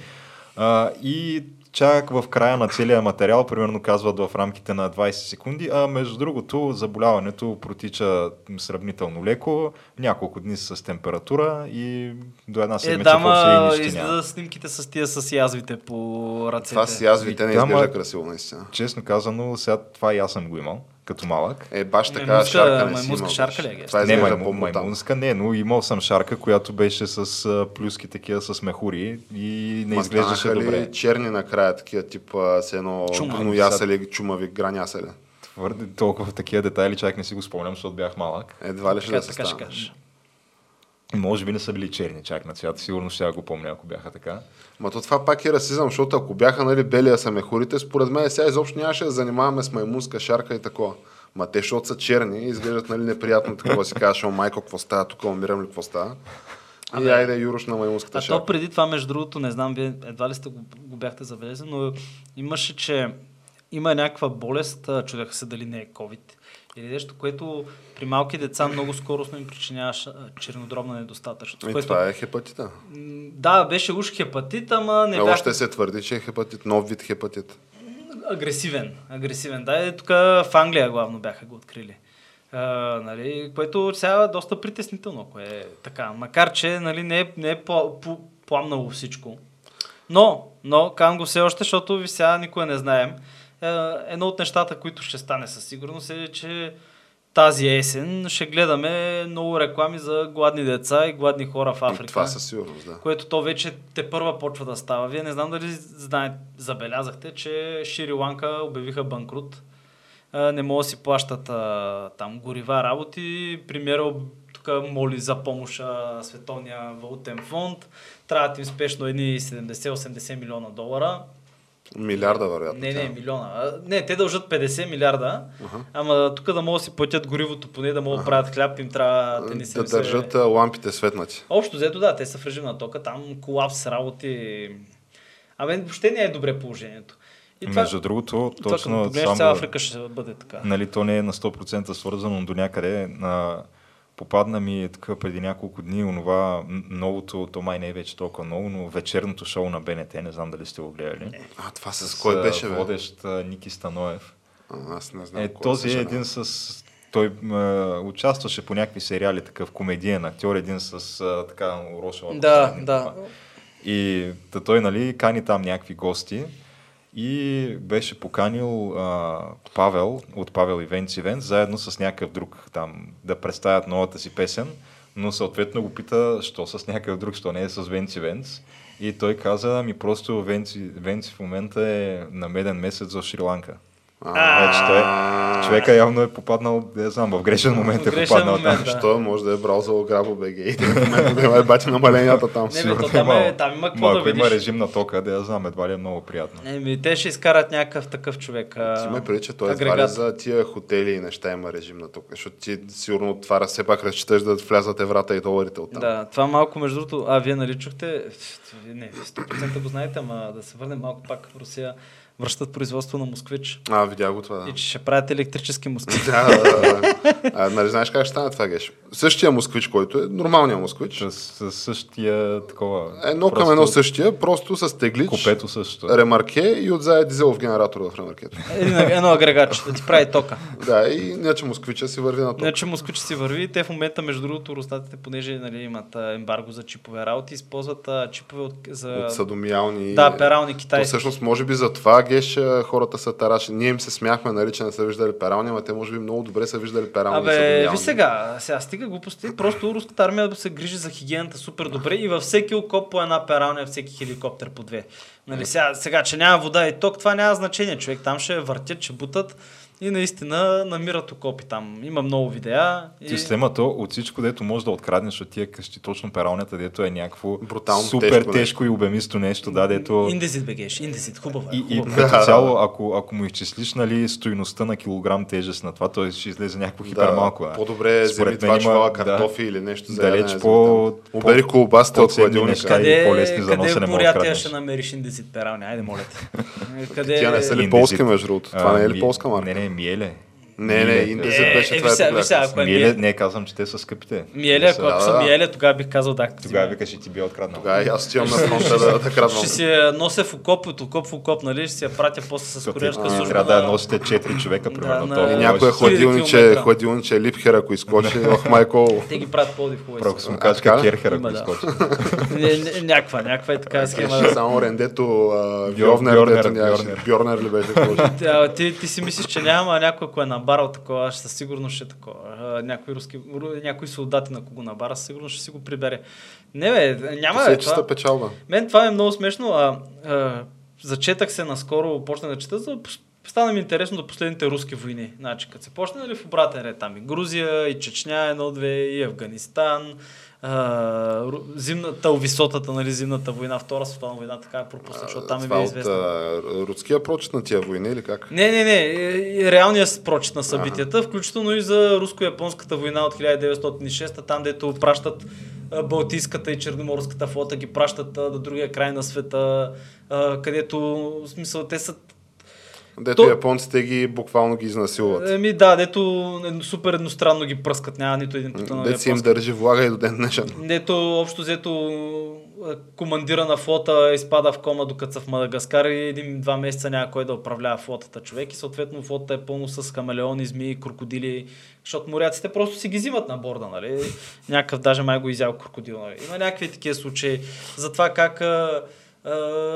А, и чак в края на целия материал, примерно казват в рамките на 20 секунди, а между другото заболяването протича сравнително леко, няколко дни с температура и до една е седмица да, въобще ма, нищо няма. излиза снимките с тия с язвите по ръцете. Това с язвите не изглежда красиво, наистина. Честно казано, сега това и аз съм го имал. Като малък. Е, баш така Маймунска- шарка не си маймунска имал, шарка ли е, Това не, изглежда майму, маймунска не, но имал съм шарка, която беше с а, плюски такива с мехури и не Ма изглеждаше ли добре. черни накрая, такива типа с едно Чума. гноясали, чумави гранясали. Твърде толкова такива детайли, чак не си го спомням, защото бях малък. Едва ли ще Така, да се така ще кажеш. Може би не са били черни чак на цвят. Сигурно ще го помня, ако бяха така. Ма то това пак е расизъм, защото ако бяха нали, белия са мехурите, според мен сега изобщо нямаше да занимаваме с маймунска шарка и такова. Ма те, защото са черни, изглеждат нали, неприятно такова си казваш, о майко, какво става, тук умирам ли, какво става. И Абе. айде юрош на маймунската А то шарка. преди това, между другото, не знам, вие едва ли сте го, го бяхте забелязали, но имаше, че има някаква болест, а, чудеха се дали не е COVID, или нещо, което при малки деца много скоростно им причиняваше а, чернодробна недостатъчност. И което, това е хепатита. Да, беше уж хепатит, ама не Е, бях още се твърди, че е хепатит, нов вид хепатит. агресивен. Агресивен. Да, е, тук в Англия главно бяха го открили. А, нали, което сега е доста притеснително, ако е така. Макар, че нали, не е, не е по, по, пламнало всичко. Но, но, казвам го все още, защото ви сега никога не знаем. Е, едно от нещата, които ще стане със сигурност е, че тази есен ще гледаме много реклами за гладни деца и гладни хора в Африка. Това със сигурност, да. Което то вече те първа почва да става. Вие не знам дали знаете, забелязахте, че Шри Ланка обявиха банкрут. А, Не могат да си плащат а, там горива работи. Премьера тук моли за помощ а, Световния валутен фонд. Трябват им спешно едни 70-80 милиона долара. Милиарда, вероятно. Не, не, милиона. А, Не, те дължат 50 милиарда, ама тук да могат да си платят горивото, поне да могат да правят хляб, им трябва те не Да държат лампите светнати. Общо взето да, те са в режим на тока, там колапс работи. Абе, въобще не е добре положението. И Между другото, това, точно погледнеш само... цяла Африка ще бъде така. Нали, то не е на 100% свързано, но до някъде на... попадна ми така преди няколко дни онова новото, то май не е вече толкова ново, но вечерното шоу на БНТ, не знам дали сте го гледали. А, това с кой беше, бе? Водещ Ники Станоев. А, аз не знам. Е, този е един с... Той а, участваше по някакви сериали, такъв комедиен актьор, един с а, така уроша. Да, да. И та той, нали, кани там някакви гости и беше поканил а, Павел от Павел Ивенц Ивент, заедно с някакъв друг там да представят новата си песен, но съответно го пита, що с някакъв друг, що не е с Венци Венц. И той каза, ми просто Венци, Венци в момента е на меден месец за Шри-Ланка. А, Вече той, човека явно е попаднал, не знам, в грешен момент е попаднал там. Що може да е брал за Ограбо БГ и да има бати намаленията там. Не, то там, е, там има какво да ако има видиш. режим на тока, да я знам, едва ли е много приятно. Еми, те ще изкарат някакъв такъв човек. Ти ме преди, че той едва ли агрегат. за тия хотели и неща има режим на тук, защото ти сигурно от това все пак разчиташ да влязат еврата и доларите от там. Да, това малко между другото, а вие нали чухте, не, 100% го знаете, ама да се върнем малко пак в Русия, връщат производство на москвич А, видя го това, да. и че ще правят електрически москвич. Да, да, да. А, нали знаеш как ще стане това, Геш? Същия москвич, който е нормалният москвич, С, с същия такова. едно към просто едно същия, просто с теглич, Купето също. ремарке и отзад дизелов генератор в ремаркето. Един, едно агрегатче да ти прави тока. Да, и не, че москвича си върви на топ. Не, че москвич си върви. Те в момента, между другото, рустатите, понеже нали, имат ембарго за чипове работи, използват а, чипове от, за... От садомиални... Да, перални То китайски. всъщност, може би за това, Геш, а, хората са тараши. Ние им се смяхме, нали, че не са виждали перални, ама те може би много добре са виждали перални Абе, ви сега, сега стига глупости. Просто руската армия се грижи за хигиената супер добре и във всеки окоп по една пералня, всеки хеликоптер по две. Нали, сега, сега, че няма вода и ток, това няма значение. Човек там ще въртят, ще бутат и наистина намират окопи там. Има много видеа. И... Системата от всичко, дето може да откраднеш от тия къщи, точно пералнята, дето е някакво Брутално супер тежко тежко, и обемисто нещо, да, дето... Индезит бегеш, индезит, хубаво е. И, и хубаво. като Да. цяло, ако, ако му изчислиш нали, стоиността на килограм тежест на това, той ще излезе някакво хипер малко. По-добре вземи Според мен два има- чувала да. картофи или нещо за Далеч по-. Обери колбасите от хладилника. къде носене в да Бурятия ще намериш индезит пералня? Айде, моля те. Къде... Тя не са ли Индезит. полски, между другото? Това не е ли полска марка? Не, не, Миеле. Не, не, Миеле. индезит Е, беше е, това. виж сега, сега, ако е не казвам, че те са скъпите. Миеле, Те ако, са- ако да, са да. Миеле, тогава бих казал да. Тогава викаш, че ти би откраднал. Тогава и аз отивам на фронта да, да крадвам. Ще си я нося в окоп, от окоп в окоп, нали? Ще си я пратя после с куриерска служба. трябва да носите 4 човека, примерно. И някое може. хладил- хладилниче, хладилниче липхер, ако изкочи, ох майко. Те ги правят по-див хубаво. Право А, смукачка така ли? керхера, Има, ако да. изкочи. Някаква, някаква е така схема. Беше само рендето Бьорнер, ли беше? ти си мислиш, че няма, а някой ако е на набарал такова, ще със сигурност ще такова. Някой, руски, ру- някой солдати на кого набара, със сигурност ще си го прибере. Не бе, няма Си бе, е чиста печалба. мен това е много смешно. А, а, зачетах се наскоро, почнах да чета, за стана ми интересно до последните руски войни. Значи, като се почне нали, в обратен ред, там и Грузия, и Чечня, едно-две, и Афганистан, а, зимната, висотата, нали, зимната война, Втора световна война, така е пропусна, защото там е бе известно. а, руския прочит на тия войни или как? Не, не, не. е, е, Реалният прочит на събитията, включително и за руско-японската война от 1906, там дето пращат Балтийската и Черноморската флота, ги пращат а, до другия край на света, а, където, в смисъл, те са Дето То- японците ги буквално ги изнасилват. Еми да, дето е, супер едностранно ги пръскат, няма нито един потънал Дето си им държи влага и до ден днешен. Дето общо взето а, командира на флота изпада в кома докато са в Мадагаскар и един-два месеца няма кой да управлява флотата човек и съответно флотата е пълно с хамелеони, змии, крокодили, защото моряците просто си ги взимат на борда, нали? Някакъв даже май го изял крокодил, нали? Има някакви такива случаи за това как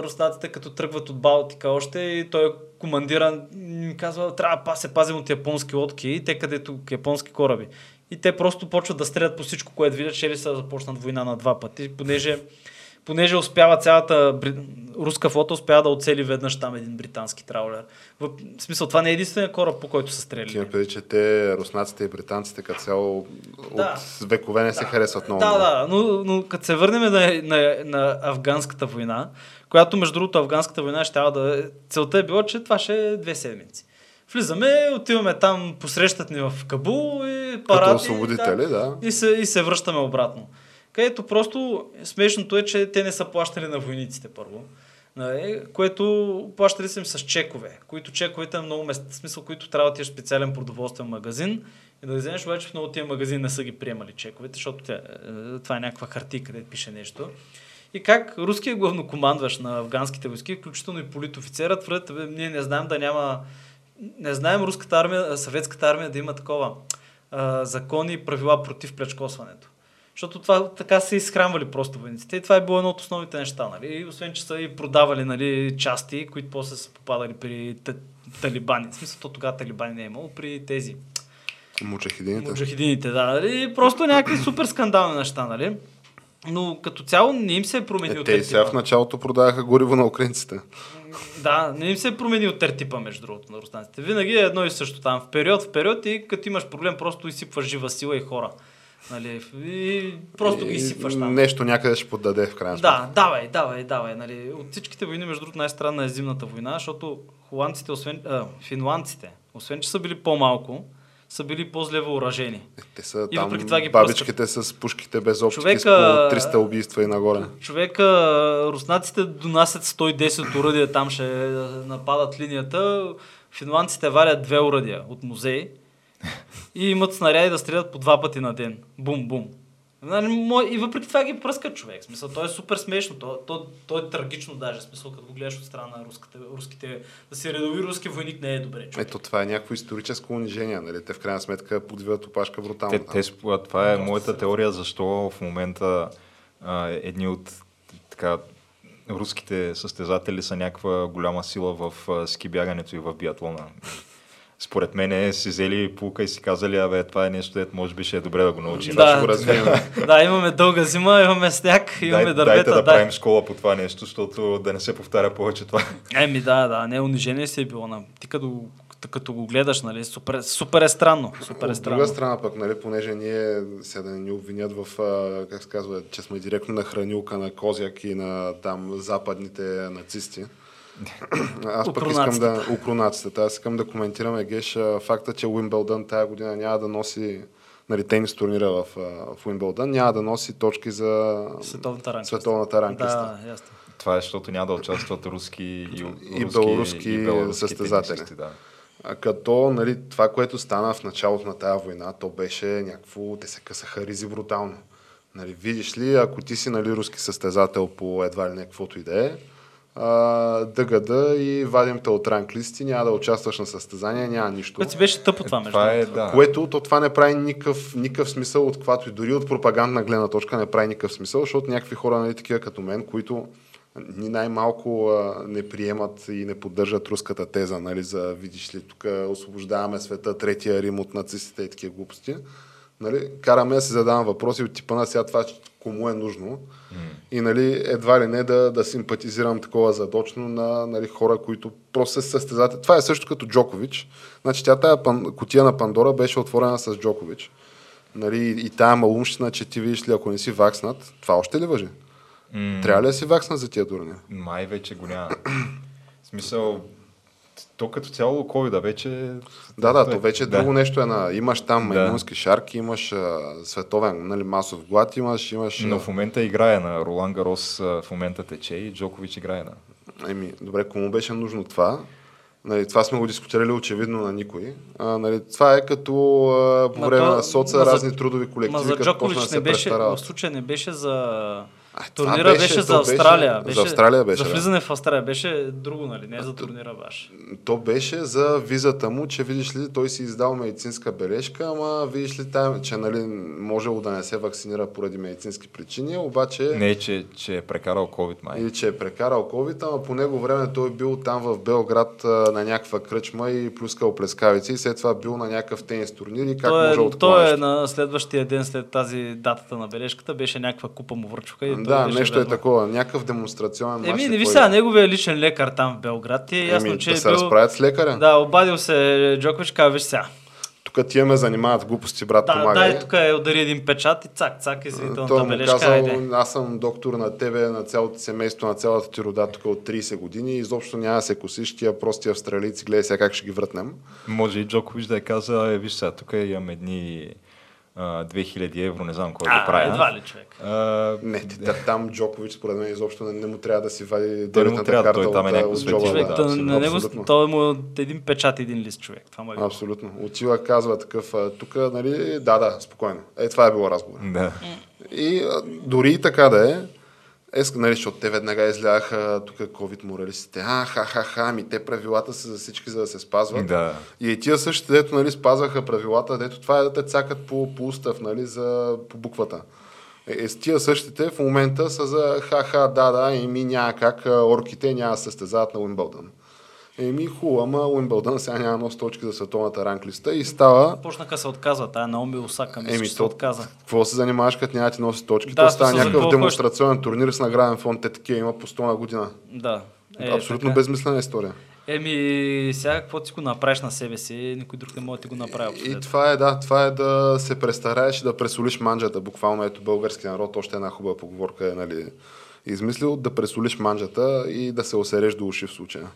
руснаците като тръгват от Балтика още и той е командиран казва, трябва да се пазим от японски лодки и те където японски кораби. И те просто почват да стрелят по всичко, което видят, че ли са започнат война на два пъти, понеже, понеже успява цялата бри... руска флота успява да оцели веднъж там един британски траулер. В в смисъл, това не е единствения кораб, по който са Ти стреляли. ме преди, че те, руснаците и британците, като цяло Да. от векове не се харесват много. Да, да, но, но като се върнем на, на, на афганската война, която между другото афганската война ще да... Целта е била, че това ще е две седмици. Влизаме, отиваме там, посрещат ни в Кабул и паради. Като освободители, да. И се, и се връщаме обратно. Където просто смешното е, че те не са плащали на войниците първо. Нали, което плащали са им с чекове, които чековете е много мест, в смисъл, които трябва да отидеш специален продоволствен магазин и да вземеш, обаче в много тия магазини не са ги приемали чековете, защото тя, е, това е някаква хартия, където пише нещо. И как руският главнокомандващ на афганските войски, включително и политофицерът, твърдят, «Бе, ние не знаем да няма, не знаем руската армия, съветската армия да има такова а, закони и правила против плечкосването. Защото това така са изхранвали просто войниците. И това е било едно от основните неща. Нали? И освен, че са и продавали нали, части, които после са попадали при та- талибани. В смисъл, то тогава талибани не е имало, при тези Муджахидините. муджахидините, да. Нали? Просто някакви супер скандални неща, нали? Но като цяло не им се е променил Е, те сега в началото продаваха гориво на украинците. Да, не им се е променил тертипа, между другото, на руснаците. Винаги е едно и също там. В период, в период и като имаш проблем, просто изсипваш жива сила и хора. Нали? И просто ги изсипваш там. Нещо някъде ще поддаде в крайна сметка. Да, давай, давай, давай. Нали. От всичките войни, между другото, най-странна е зимната война, защото холандците, освен, а, финландците, освен че са били по-малко, са били по-зле въоръжени. Е, Те са И там въпреки това ги бабичките с пушките без оптики Човека- с по 300 убийства и нагоре. Човека, руснаците донасят 110 уръдия, там ще нападат линията. Финландците валят две уръдия от музей и имат снаряди да стрелят по два пъти на ден. Бум, бум. Нали, И въпреки това ги пръскат човек. Смисъл, то е супер смешно. То, то, то е трагично даже. Смисъл, като го гледаш от страна на руските, руските да си редови руски войник не е добре. Човек. Ето това е някакво историческо унижение, нали? Те в крайна сметка подвиват опашка брутално. Те, те, това е моята теория, защо в момента а, едни от така, руските състезатели са някаква голяма сила в а, ски бягането и в биатлона. Според мен си взели пулка и си казали, абе, това е нещо, дето може би ще е добре да го научим. Да, развием. да, имаме дълга зима, имаме сняг, имаме Дай, дървета. дайте да дай. правим школа по това нещо, защото да не се повтаря повече това. Еми да, да, не унижение си е било. На... Ти като, като го гледаш, нали, супер, супер е странно. Супер е От странно. друга страна пък, нали, понеже ние сега да ни обвинят в, а, как се казва, че сме директно на хранилка на Козяк и на там западните нацисти. Аз пък искам да... Укронацията. Аз искам да коментираме, Геш, факта, че Уимбълдън тая година няма да носи нали, тенис турнира в, в Уимбълдън, няма да носи точки за Световната ранглиста. световната ранглиста. Да, ясно. Това е, защото няма да участват руски и, И белоруски състезатели. тенисисти, Да. А като нали, това, което стана в началото на тази война, то беше някакво, те се късаха ризи брутално. Нали, видиш ли, ако ти си нали, руски състезател по едва ли не каквото и да е, дъгада и вадим те от ранглисти, няма да участваш на състезание, няма нищо. Което си беше тъпо това, между Това е, да. Което то това не прави никакъв, никакъв смисъл от каквато и дори от пропагандна гледна точка не прави никакъв смисъл, защото някакви хора, нали, такива като мен, които ни най-малко а, не приемат и не поддържат руската теза, нали, за видиш ли, тук освобождаваме света, третия Рим от нацистите и такива глупости. Нали, караме да си задавам въпроси от типа на сега това кому е нужно. Mm. И нали, едва ли не да, да симпатизирам такова задочно на нали, хора, които просто се състезат. Това е също като Джокович. Значи тя тая пан, котия на Пандора беше отворена с Джокович. Нали, и тая малумщина, че ти видиш ли, ако не си вакснат, това още ли въжи? Mm. Трябва ли да си вакснат за тия дурни? Май вече го няма. В смисъл, то като цяло COVID вече... Да, да, то вече да. друго нещо е на... Имаш там да. имунски шарки, имаш а, световен нали, масов глад, имаш, имаш... Но в момента играе на Ролан Гарос, в момента тече и Джокович играе на... Еми, добре, кому беше нужно това? Нали, това сме го дискутирали очевидно на никой. А, нали, това е като а, по време на соца разни трудови колективи. Ма за Джокович не беше, в случая не беше за турнира беше, беше за Австралия. Беше, за Австралия беше. За влизане да. в Австралия беше друго, нали? Не за турнира баш. То беше за визата му, че видиш ли, той си издал медицинска бележка, ама видиш ли, там, че нали, можело да не се вакцинира поради медицински причини, обаче... Не, че, че е прекарал COVID, май. Или че е прекарал COVID, ама по него време той бил там в Белград на някаква кръчма и плюскал плескавици и след това бил на някакъв тенис турнир и как той може е, Той е на следващия ден след тази датата на бележката, беше някаква купа му върчука и да, нещо е такова. Някакъв демонстрационен мач. Еми, не ви сега, неговия личен лекар там в Белград е ясно, Еми, че да е се бил... разправят с лекаря. Да, обадил се Джокович, казва, виж сега. Тук тия ме занимават глупости, брат, да, помагай. Да, тук е удари един печат и цак, цак, извинителната бележка. казал, айде. аз съм доктор на тебе, на цялото семейство, на цялата ти рода тук от 30 години и изобщо няма да се косиш тия прости австралийци, гледай сега как ще ги вратнем. Може и Джокович да е каза, е, виж сега, тук имам едни 2000 евро, не знам кой А, го прави. едва ли човек? А, Не, ти, да, там Джокович според мен изобщо не, не му трябва да си вади Той не му трябва, карта той там е някакво джоба. човек, да, да, на него той му е от един печат, един лист човек. Това му е било. Абсолютно. Отива, казва такъв, тук, нали, да, да, спокойно. Е, това е било разговор. Да. И дори и така да е, е, нали, защото те веднага изляха тук COVID моралистите. А, ха, ха, ха, ами те правилата са за всички, за да се спазват. Да. И е тия същите, дето нали, спазваха правилата, дето това е да те цакат по, по устав, нали, за, по буквата. Е, е, с тия същите в момента са за ха-ха, да, да, и ми няма как, а, орките няма да се състезават на Уимбълдън. Еми хубаво, ама Уимбълдън сега няма носи точки за световната ранглиста и става Почнаха се отказва. Тая Наоми Осака мисля, Еми, че се то- отказа. какво се занимаваш, като няма ти носи точки? Да, то става някакъв демонстрационен турнир с награден фонд, те такива има по 100 на година. Да. Е, Абсолютно така. безмислена история. Еми, сега какво ти го направиш на себе си, никой друг не може да ти го направи. И взето. това е, да, това е да се престараеш и да пресолиш манджата. Буквално ето български народ, още една хубава поговорка е, нали, измислил, да пресолиш манджата и да се осереш до уши в случая.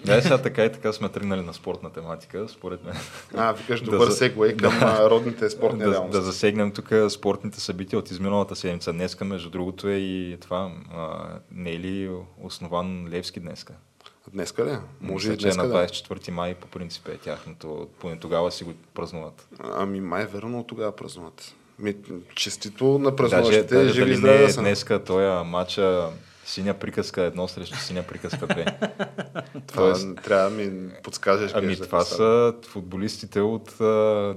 Да, сега така и така сме тръгнали на спортна тематика, според мен. А, викаш Да добър за- сегвей към а, родните спортни да, реалности. да засегнем тук спортните събития от изминалата седмица. Днеска, между другото, е и това. А, не е ли основан Левски днеска? Днеска ли? Може и е днеска на да. 24 май по принцип е тяхното. Поне тогава си го празнуват. Ами май верно от тогава празнуват. Ми, честито на Даже, празнуващите, даже живи и дали не да е днеска този матча синя приказка едно срещу синя приказка две. Това Тоест, трябва да ми подскажеш. Ами това са футболистите от а,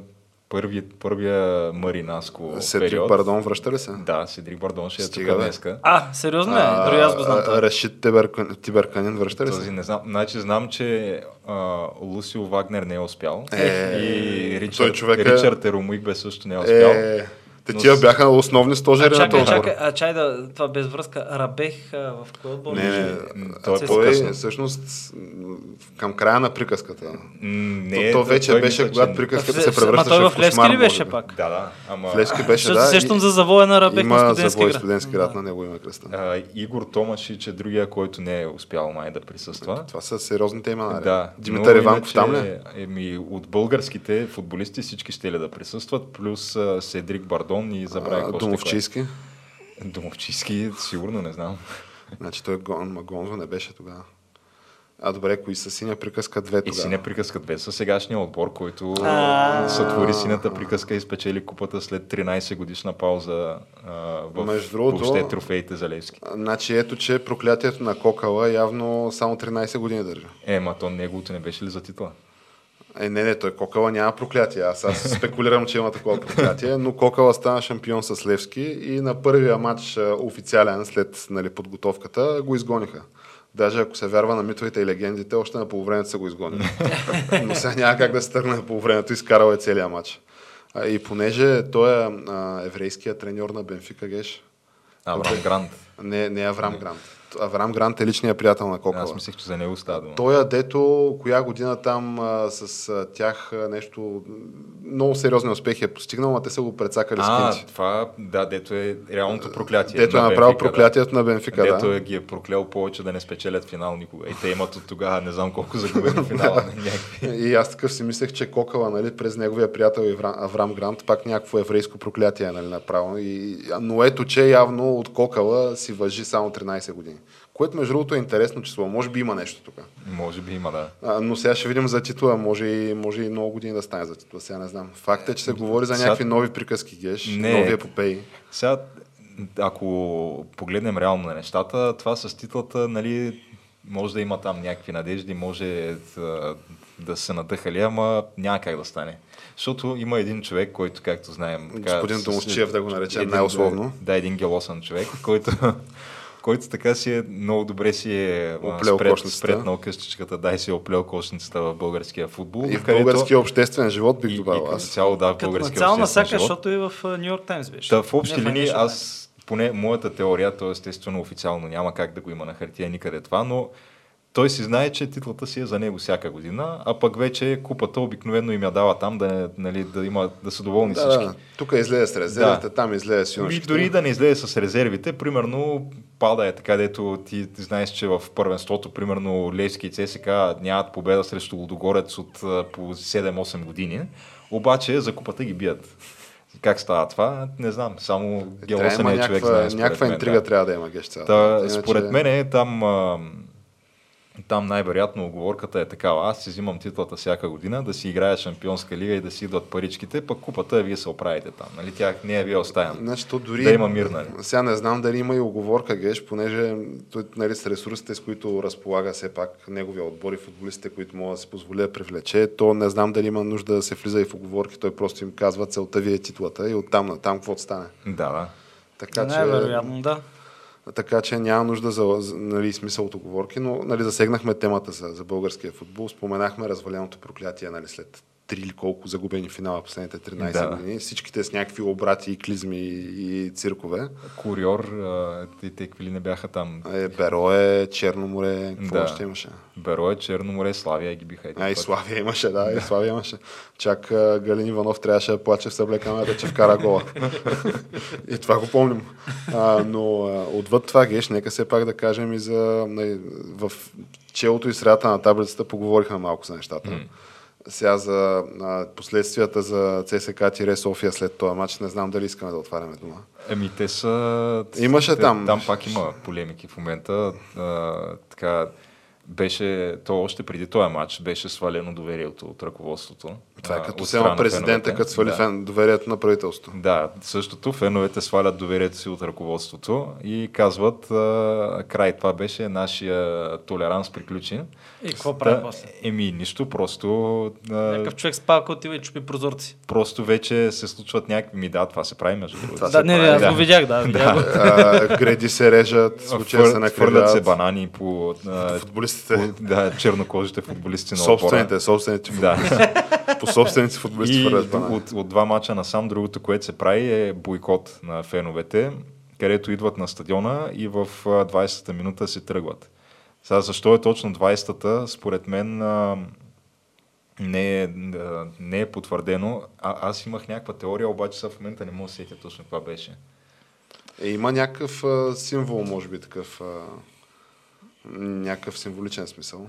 първи, първия Маринаско Седрик период. Бардон връща ли се? Да, Седрик Бардон ще е Стига, тук бе. днеска. А, сериозно е? Дори аз го знам. а. Рашид Тиберканин връща ли Този се? не знам. Значи знам, че а, Лусио Вагнер не е успял. Е, и Ричард, човек е- Ричард Еромуик също не е успял. Е, те тия бяха основни стожери на този чакай, отбор. а чай да, това без връзка. Рабех а, в кой отбор? Не, не, Той е по-късно. е всъщност към края на приказката. Не, то, то вече беше, когато приказката В- се в- превръщаше Ма той в в Левски кошмар. ли беше пак? Да, да. Ама В Левски беше, да. се сещам и- за завоя на Рабех на студентски град. студентски град на него има кръста. Игор Томашич е другия, който не е успял май да присъства. Това са сериозните имена. Да, Димитър Иванков там ли? е? Еми, от българските футболисти всички ще ли да присъстват, плюс Седрик Бардон и забравих Домовчийски. Домовчийски, сигурно не знам. Значи той Гон, Гонзо не беше тогава. А добре, кои са синя приказка две И тогава? синя приказка 2 са сегашния отбор, който сътвори синята приказка и спечели купата след 13 годишна пауза а, в Между другото- въобще трофеите за Левски. Значи ето, че проклятието на Кокала явно само 13 години държа. Е, ма то неговото не беше ли за титла? Е, не, не, той Кокала няма проклятие. Аз, аз спекулирам, че има такова проклятие, но Кокала стана шампион с Левски и на първия матч официален след нали, подготовката го изгониха. Даже ако се вярва на митовете и легендите, още на полувремето са го изгонили. Но сега няма как да се тръгне на полувремето, изкарал е целият матч. И понеже той е еврейският треньор на Бенфика Геш, Аврам Грант. не, не Аврам Грант. Аврам Грант е личният приятел на Кокала. Аз мислех, че за него става дума. Той, дето коя година там а, с а, тях нещо, много сериозни успехи е постигнал, а те са го прецакали с А, кинти. това, да, дето е реалното проклятие. Дето е на направил Бенфика, проклятието на Бенфика, Дето да. е, ги е проклял повече да не спечелят финал никога. И те имат от тогава не знам колко загубени финала. някакви. И аз такъв си мислех, че Кокала, нали, през неговия приятел Аврам Грант, пак някакво еврейско проклятие е нали, направо. И, но ето, че явно от Кокала си въжи само 13 години. Което между другото е интересно число. Може би има нещо тук. Може би има, да. А, но сега ще видим за титла. Може и, може и много години да стане за титла. Сега не знам. Факт е, че се говори за Сега- някакви нови приказки, Геш. Не. Нови епопеи. Сега, ако погледнем реално на нещата, това с титлата, нали, може да има там някакви надежди, може да, да се надъхали, ама няма как да стане. Защото има един човек, който, както знаем... Господин с- Домовчиев, да го наречем най-условно. Да, един гелосан човек, който, който така си е, много добре си е Оплел спред, спретнал къщичката, дай си е оплел кошницата в българския футбол. И в където- българския обществен живот бих и, и добавил аз. цяло, да, в българския цяло обществен насака, живот. защото и в Нью Йорк Таймс беше. Та, в общи Не, линии, аз, поне моята теория, то естествено официално няма как да го има на хартия никъде това, но той си знае, че титлата си е за него всяка година, а пък вече купата обикновено им я дава там, да, нали, да, има, да са доволни Да, всички. да. Тук излезе с резервите, Да. там излезе с юношките. дори да не излезе с резервите, примерно пада е така, дето ти, ти знаеш, че в първенството, примерно Левски и ЦСК нямат победа срещу Лудогорец от по 7-8 години, обаче за купата ги бият. Как става това? Не знам. Само да гелосания има човек знае. някаква интрига да. трябва да има геш. Та, Иначе- според мен е там, там най-вероятно оговорката е такава. Аз си взимам титлата всяка година, да си играя Шампионска лига и да си идват паричките, пък купата е вие се оправите там. Нали? Тя не я вие оставям. Значи, то дори... Да има мир, нали? Сега не знам дали има и оговорка, Геш, понеже той нали, с ресурсите, с които разполага все пак неговия отбор и футболистите, които могат да се позволи да привлече, то не знам дали има нужда да се влиза и в оговорки. Той просто им казва целта ви е титлата и оттам на там какво стане. Да, да. Така, че, Най-вероятно, да. Така че няма нужда за, нали, смисъл от оговорки, но нали, засегнахме темата за, за българския футбол. Споменахме разваленото проклятие нали, след три или колко загубени финала последните 13 Да. години. Всичките с някакви обрати и клизми и, и циркове. Куриор, а, те, какви ли не бяха там. Е, Беро е, Черно море, какво Да. още имаше? Беро е, Черно море, Славия ги биха. А, и. Славия имаше, да, и Славия имаше. Чак Галин Иванов трябваше да плаче в съблекамерата, че вкара гола. и това го помним. А, но отвъд това, Геш, нека все пак да кажем и за... нали, В челото и средата на таблицата поговорихме малко за нещата. Сега за а, последствията за ЦСК-София след този матч, не знам дали искаме да отваряме дума. Еми, те са... Имаше те, там. Там пак има полемики в момента. А, така, беше, то още преди този матч беше свалено доверието от ръководството. Това е като сега президента, феновете. като свали Да. фен, доверието на правителството. Да, същото. Феновете свалят доверието си от ръководството и казват, а, край, това беше нашия толеранс приключи. И какво прави Да, после? еми, нищо, просто, а, Някакъв човек с палка отива и чупи прозорци. просто вече се случват някакви ми, да, това се прави между другото. Да, не, не, прави, аз да. го видях, да. видях го. А, греди се режат, случая се Фър- Фърлят се накриват. банани по, а, Футболистите. По да, чернокожите футболисти на. Собствените, собствените футболисти. Да. По собствените футболисти И банани. от, от два мача насам другото, което се прави е бойкот на феновете, където идват на стадиона и в а, 20-та минута се тръгват. Сега защо е точно 20-та, според мен не, е, не е потвърдено. А, аз имах някаква теория, обаче сега в момента не мога да сетя точно каква беше. Е, има някакъв а, символ, може би такъв, а, някакъв символичен смисъл.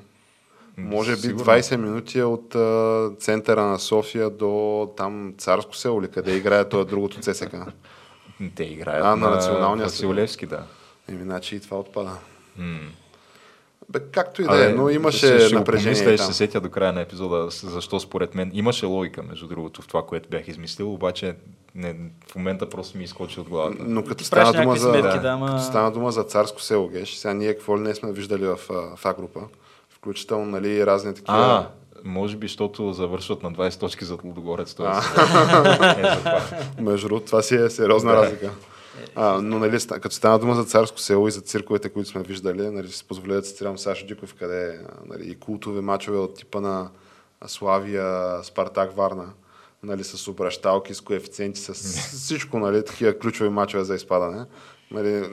Може би Сигурно. 20 минути е от а, центъра на София до там Царско село, или къде играе това другото ЦСК. Те играят А, на националния Василевски, да. Еми, значи и това отпада. М. Бе, както и да е, но имаше ще, ще напрежение помисля и там. ще се сетя до края на епизода, защо според мен имаше логика, между другото, в това, което бях измислил, обаче не, в момента просто ми изкочи от главата. Но като стана дума за, сметки, да. да, ама... Като стана дума за царско село, Геш, сега ние какво ли не сме виждали в, в А група, включително нали, разни такива. А, Може би, защото завършват на 20 точки зад Лудогорец. А. е. Между другото, това си е сериозна Да. разлика. А, но нали, като стана дума за царско село и за цирковете, които сме виждали, нали, си позволя да цитирам Сашо Диков, къде нали, и култови мачове от типа на Славия, Спартак, Варна, нали, с обращалки, с коефициенти, с всичко, нали, такива ключови мачове за изпадане, нали,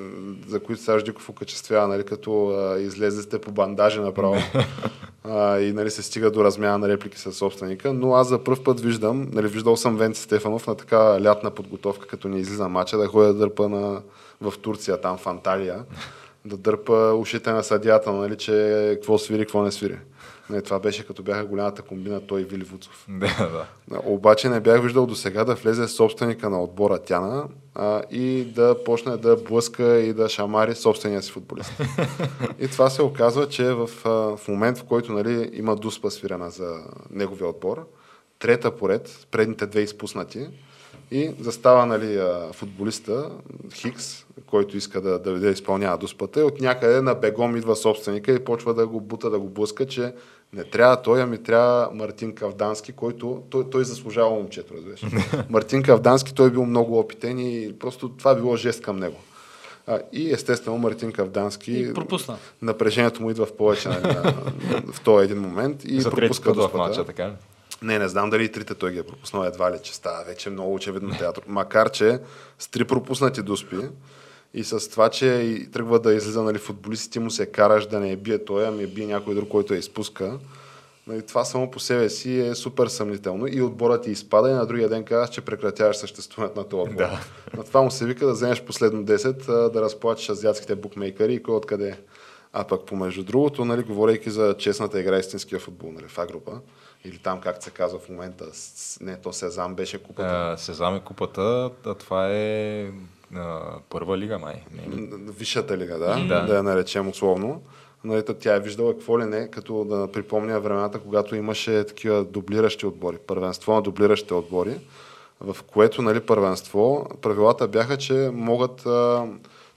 за които Сашо Диков окачествява, нали, като а, излезете по бандажи направо а, и нали, се стига до размяна на реплики с собственика, но аз за първ път виждам, нали, виждал съм Венци Стефанов на така лятна подготовка, като не излиза мача, да ходя да дърпа на, в Турция, там в Анталия, да дърпа ушите на съдията, нали, че какво свири, какво не свири. Не, това беше като бяха голямата комбина той и Вили Вуцов. Да, да. Обаче не бях виждал до сега да влезе собственика на отбора Тяна а, и да почне да блъска и да шамари собствения си футболист. и това се оказва, че в, а, в момент, в който нали, има дуспа свирена за неговия отбор, трета поред, предните две изпуснати, и застава нали, футболиста Хикс, който иска да, да, да изпълнява дуспата и от някъде на бегом идва собственика и почва да го бута, да го блъска, че не трябва той, ами трябва Мартин Кавдански, който той, той заслужава момчето, разбираш. Мартин Кавдански, той е бил много опитен и просто това било жест към него. А, и естествено Мартин Кавдански, И пропусна. напрежението му идва в повече нали, на, в този един момент и за пропуска път в матча, така ли? Не, не знам дали и трите той ги е пропуснал едва ли, че става вече много очевидно театър. Макар, че с три пропуснати дуспи и с това, че и тръгва да излиза нали, футболистите му се караш да не я бие той, ами бие някой друг, който я изпуска. Нали, това само по себе си е супер съмнително и отборът ти изпада и на другия ден казваш, че прекратяваш съществуването на този отбор. Да. На това му се вика да вземеш последно 10, а, да разплачеш азиатските букмейкъри и кой откъде е. А пък помежду другото, нали, говорейки за честната игра истинския футбол, нали, в Агрупа, или там, както се казва в момента, не, то Сезам беше купата. А, Сезам е купата, а това е а, първа лига, май. Висшата лига, да, Да. да я наречем условно. Нали, тя е виждала какво ли не, като да припомня времената, когато имаше такива дублиращи отбори, първенство на дублиращите отбори, в което нали, първенство, правилата бяха, че могат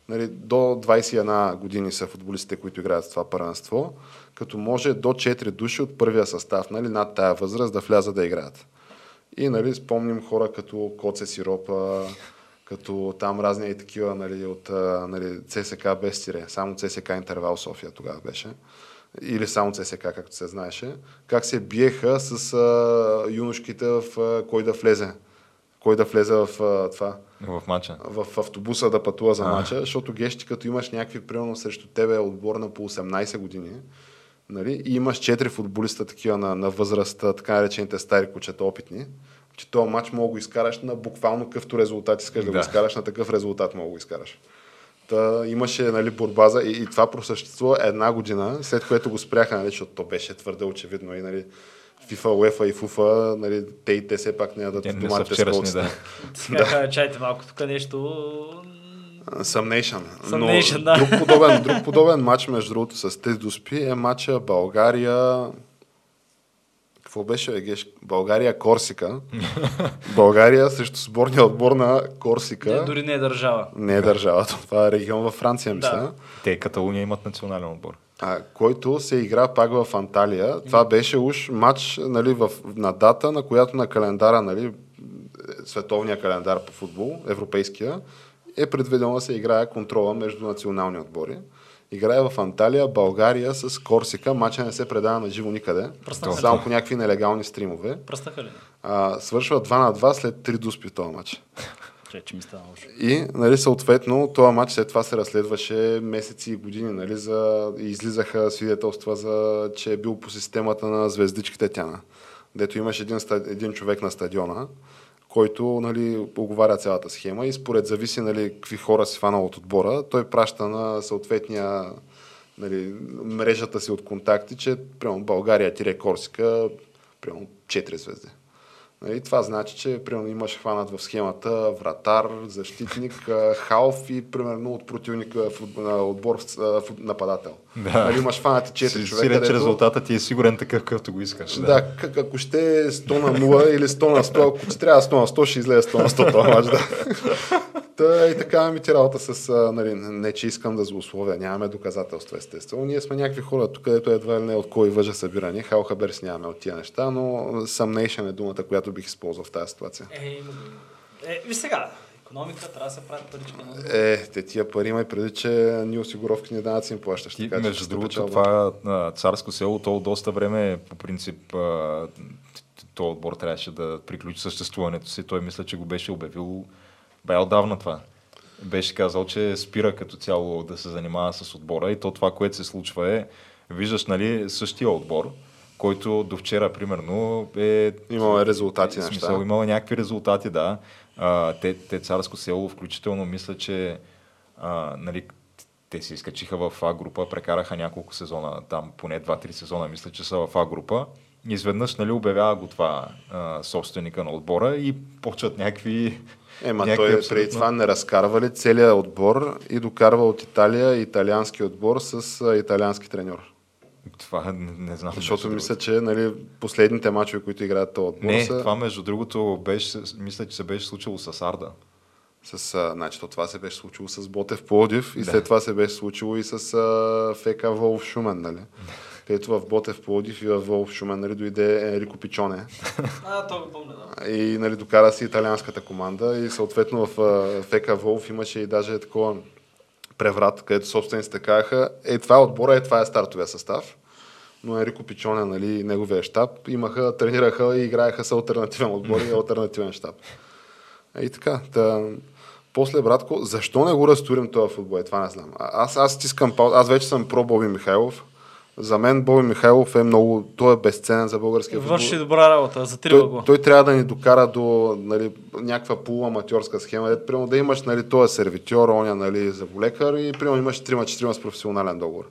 нали, до 21 години са футболистите, които играят в това първенство, като може до 4 души от първия състав, нали, над тая възраст, да влязат да играят. И нали, спомним хора като Коце Сиропа, като там разни и такива нали, от нали, ЦСК без тире. Само ЦСК Интервал София тогава беше. Или само ЦСК, както се знаеше. Как се биеха с а, юношките в а, кой да влезе. Кой да влезе в а, това В матча. в автобуса да пътува за мача, защото гещи, като имаш някакви, примерно срещу тебе отбор на по 18 години, нали, и имаш 4 футболиста такива на, на възраст, така наречените стари кучета, опитни, че този матч мога да го изкараш на буквално какъвто резултат искаш да, да Да. го изкараш, на такъв резултат мога да го изкараш. Та, имаше нали, борба за... И, и това просъществува една година, след което го спряха, нали, защото то беше твърде очевидно и нали, FIFA, UEFA и FUFA, нали, те и те все пак не ядат доматите с колците. да. Сега чайте малко тук нещо. Съмнейшън. Съмнейшън, Но да. друг подобен, друг подобен матч, между другото, с тези доспи е матча България... Какво беше, Егеш? България-Корсика. България срещу сборния отбор на Корсика. Не, дори не е държава. Не е държавата. Това е регион във Франция, мисля. Да. Те Каталуния имат национален отбор. А, който се игра пак в Анталия. Това беше уж матч нали, в, на дата, на която на календара, нали, световния календар по футбол, европейския, е предвидено да се играе контрола между национални отбори. Играе в Анталия, България с Корсика. Матча не се предава на живо никъде. Пръснаха Само ли? по някакви нелегални стримове. Пръснаха ли? А, свършва 2 на 2 след 3 дуспи този матч. Че, ми стана лошо. И, нали, съответно, този матч след това се разследваше месеци и години, нали, за... и излизаха свидетелства за, че е бил по системата на звездичките Тяна, дето имаш един, ста- един човек на стадиона, който нали, оговаря цялата схема и според зависи нали, какви хора си фанал от отбора, той праща на съответния нали, мрежата си от контакти, че примерно България тире Корсика, примерно 4 звезди. Нали, това значи, че примерно имаш хванат в схемата вратар, защитник, халф и примерно от противника отбор нападател. Да. Нали, имаш хванати 4 Си, човека. сиреч дето- резултатът ти е сигурен такъв, какъвто го искаш. да, как, ако ще е 100 на 0 или 100 на 100, ако ще трябва 100 на 100, ще излезе 100 на 100 този матч, да. Та и така ми ти работа с, а, нали, не че искам да злословя, нямаме доказателства естествено. Ние сме някакви хора тук, където едва ли не от кой въжа събиране. Хал хаберс нямаме от тия неща, но съмнейшен е думата, която бих използвал в тази ситуация. Е, има. Е, виж сега, економика трябва да се правят парички. Е, те тия пари имай преди, че ни осигуровки ни данъци им плащаш. Ти, така между другото, това а, царско село, то доста време, по принцип, а, то отбор трябваше да приключи съществуването си. Той мисля, че го беше обявил бе отдавна това. Беше казал, че спира като цяло да се занимава с отбора и то това, което се случва е, виждаш, нали, същия отбор, който до вчера, примерно, е... Имаме резултати в неща. смисъл, имало някакви резултати, да. А, те, те царско село, включително, мисля, че а, нали, те се изкачиха в А група, прекараха няколко сезона, там поне 2-3 сезона, мисля, че са в А група. Изведнъж нали, обявява го това а, собственика на отбора и почват някакви... Ема той абсолютно- преди това не разкарва ли целият отбор и докарва от Италия италиански отбор с италиански треньор. Това не, не знам. Защото мисля, че нали, последните мачове, които играят този отбор Не, са това между другото беше, мисля, че се беше случило с Арда. с... А, значи, то това се беше случило с Ботев Плодив и Да. след това се беше случило и с а, ФК Волф Шумен, нали? Където в Ботев Плодив и в Волф Шумен нали, дойде Енрико Пичоне А, то го помня, да. и нали, докара си италианската команда и съответно в а, ФК Волф имаше и даже такова преврат, където собствениците казаха, е това е отбора, е това е стартовия състав. Но Енрико Пичоне, нали, неговия щаб, имаха, тренираха и играеха с альтернативен отбор и альтернативен щаб. И така, та, после, братко, защо не го разтурим този футбол? Е, това не знам. А- Аз, аз стискам. Аз вече съм про Боби Михайлов. За мен Боби Михайлов е много... Той е безценен за българския футбол. Върши добра работа, затрива Той, го. той трябва да ни докара до нали, някаква полуаматьорска схема, дето, примерно да имаш нали, този сервитьор, оня нали, за лекар и примерно имаш 3-4 с професионален договор.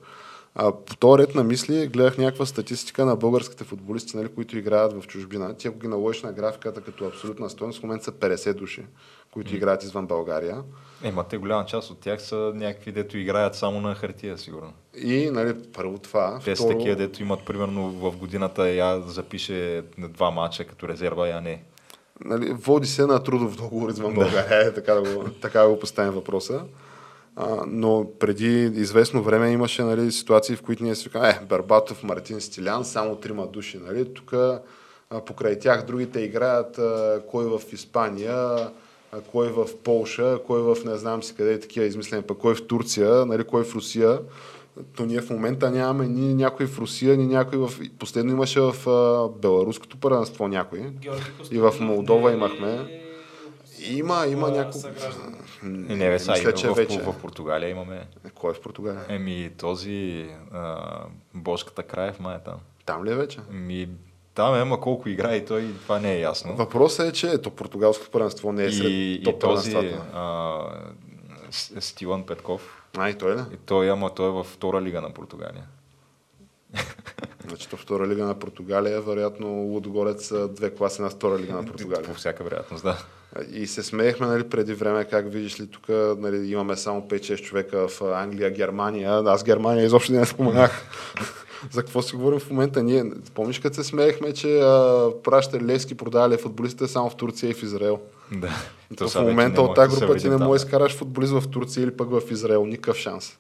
А, по този ред на мисли гледах някаква статистика на българските футболисти, нали, които играят в чужбина. Ти ако ги наложиш на графиката като абсолютна стоеност, в момента са 50 души, които играят извън България. Ема те голяма част от тях са някакви, дето играят само на хартия, сигурно. И нали, първо това. Те са второ- такива, дето имат примерно в годината я запише два мача като резерва, я не. нали, води се на трудов договор извън България, е, така, да го, така да го поставим въпроса. А, но преди известно време имаше нали, ситуации, в които ние си казваме, е, Барбатов, Мартин Стилян, само трима души. Нали? Тук покрай тях другите играят а, кой в Испания, а, кой в Полша, кой в не знам си къде е такива измислени, пък кой в Турция, нали, кой в Русия. То ние в момента нямаме ни някой в Русия, ни някой в... Последно имаше в а, Беларуското първенство някой. Георги И в Молдова имахме. Има, има няколко. Не, не, бе, са, мисля, и че в, вече. в, в, Португалия имаме. Кой е в Португалия? Еми, този а, Бошката Краев, май е там. Там ли е вече? Ми, там е, ама колко играе и той, това не е ясно. Въпросът е, че ето португалското първенство не е сред и, и топ този първенствата. а, Стивън Петков, А, и той ли? и той, ама той е във втора лига на Португалия. Значи, то втора лига на Португалия, вероятно Лудогорец са две класи на втора лига на Португалия. По всяка вероятност, да. И се смеехме нали, преди време, как видиш ли, тук нали, имаме само 5-6 човека в Англия, Германия. Аз Германия изобщо не споменах. За какво си говорим в момента? Ние, помниш като се смеехме, че а, праща Левски продавали футболистите само в Турция и в Израел. да. То в момента от тази група ти не можеш да изкараш футболист в Турция или пък в Израел. Никакъв шанс.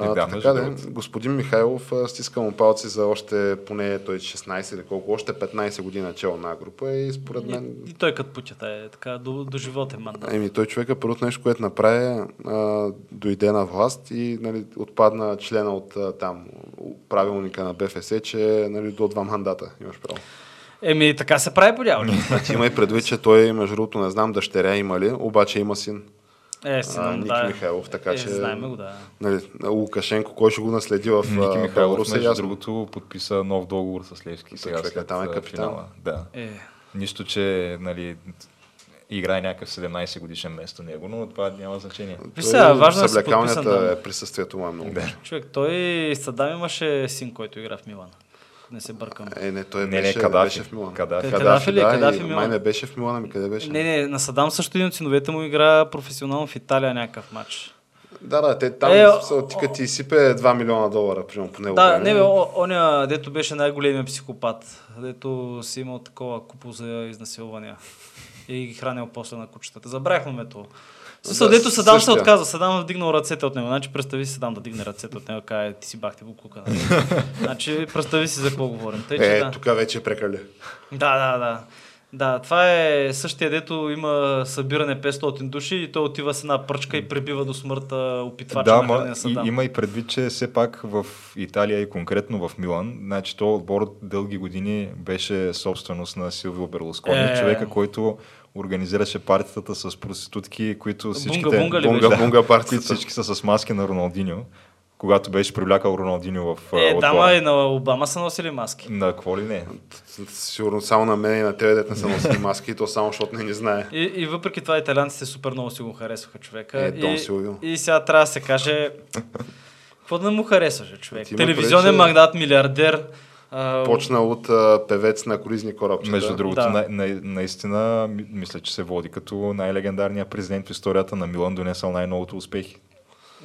Е, да, така да, господин Михайлов, стискам палци за още поне той 16 или колко, още 15 години начало на група и според мен И, и той като путята е така до, до живота е мандат. Еми, той човека първото нещо, което направи, а, дойде на власт и нали, отпадна члена от а, там правилника на БФС, че нали, до два мандата имаш право. Еми, така се прави по дяволите. Значи има и предвид, че той, между другото, не знам дъщеря има ли, обаче има син. Е, синам, Ники да. Михайлов, така е, че- Знаем го, да. Нали, Лукашенко, кой ще го наследи в Ники Михайлов, Беларус, е между ясно. другото, подписа нов договор с Левски. Сега човека след там е капитан. финала. Да. Е, Нищо, че нали, играе някакъв 17 годишен вместо него, но това няма значение. Сега, важно е да е присъствието му е много. Да. човек, той Садам имаше син, който игра в Милан. Не се бъркам. Е, не, той Не, не, беше, Кадафи. беше в Милан. Кадафи. Кадафи ли? да, Кадафи и Милан. май не беше в Милан, ами къде беше? Не, не, на Садам също един от синовете му игра професионално в Италия някакъв матч. Да, да, те там Е, е, о- ти като ти изсипе 2 милиона долара, примерно по него. Да, време. не бе, о- оня, дето беше най-големия психопат, дето си имал такова купо за изнасилвания. и ги хранил после на кучетата. Забравихме ме Смисъл, Да, дето Садам се отказа. Садам да вдигнал ръцете от него. Значи представи си Садам да дигне ръцете от него, каже, ти си бахте буклука. Нали? значи представи си за какво говорим. Тъй, че, Е, да. тук вече е прекали. Да, да, да. Да, това е същия, дето има събиране 500 души и той отива с една пръчка и пребива до смърт а, опитвача Да, на хранения и, има и предвид, че все пак в Италия и конкретно в Милан, значи то отбор дълги години беше собственост на Силвио Берлускони, Е. човека, който организираше партията с проститутки, които всичките... бунга ли Бунга, беше? бунга партията. които всички са с маски на Роналдиньо, когато беше привлякал Роналдиньо в Е, дама и на Обама са носили маски. На какво ли не? Сигурно само на мен и на тебе не са носили маски, и то само защото не ни знае. И, и въпреки това италианците супер много си го харесваха човека. Е, Дон и, и сега трябва да се каже какво да му харесваше човек. Телевизионен предвид, че- магнат, милиардер. А, Почна от а, певец на круизни корабчета. Между другото, Да. на, на, наистина ми- мисля, че се води като най-легендарният президент в историята на Милан, донесъл най-новото успехи.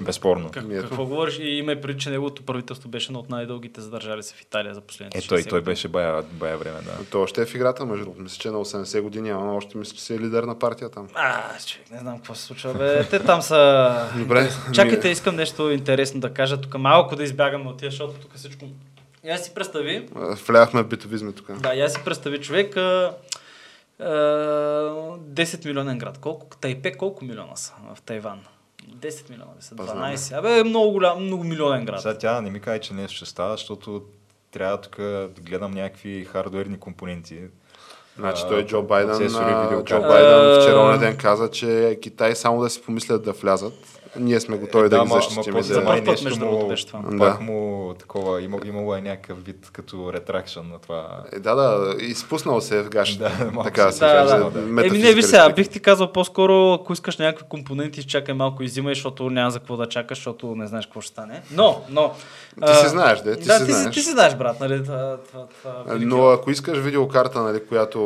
Безспорно. Как, ето. какво говориш? И има и преди, че неговото правителство беше едно от най-дългите задържали се в Италия за последните Е, той, 60 той години. беше бая, бая време, да. Той още е в играта, между другото. Мисля, че е на 80 години, ама още мисля, че си е лидер на партия там. А, човек, не знам какво се случва. Бе. Те там са... Добре. Чакайте, искам нещо интересно да кажа. Тук малко да избягаме от тия, защото тук всичко... Я си представи, Вляхме в битовизми тук. да, я си представи човек, а, а, 10 милионен град. Колко? Тайпе колко милиона са в Тайван? 10 милиона ли са? Па, знам. 12. Абе, много голям, много милионен град. Сега тя не ми каже, че нещо ще става, защото трябва тук да гледам някакви хардуерни компоненти. Значи той Джо Байден. Джо Байден вчера на ден каза, че Китай само да си помислят да влязат. Ние сме готови да, ги ма- ма защитим. после За да... май нещо между му- беше това. Пак Да. му такова, има, имало е някакъв вид като ретракшън на това. Е, да, да, изпуснал се е в гащите. Да, така да си- се Да, каже. да. да. Еми не, ви сега, бих ти казал по-скоро, ако искаш някакви компоненти, изчакай малко и взимай, защото няма за какво да чакаш, защото не знаеш какво ще стане. Но, но... Ти си знаеш, де, ти да, си ти, знаеш. ти си знаеш, брат, нали? Това, това, това, Но ако искаш видеокарта, нали, която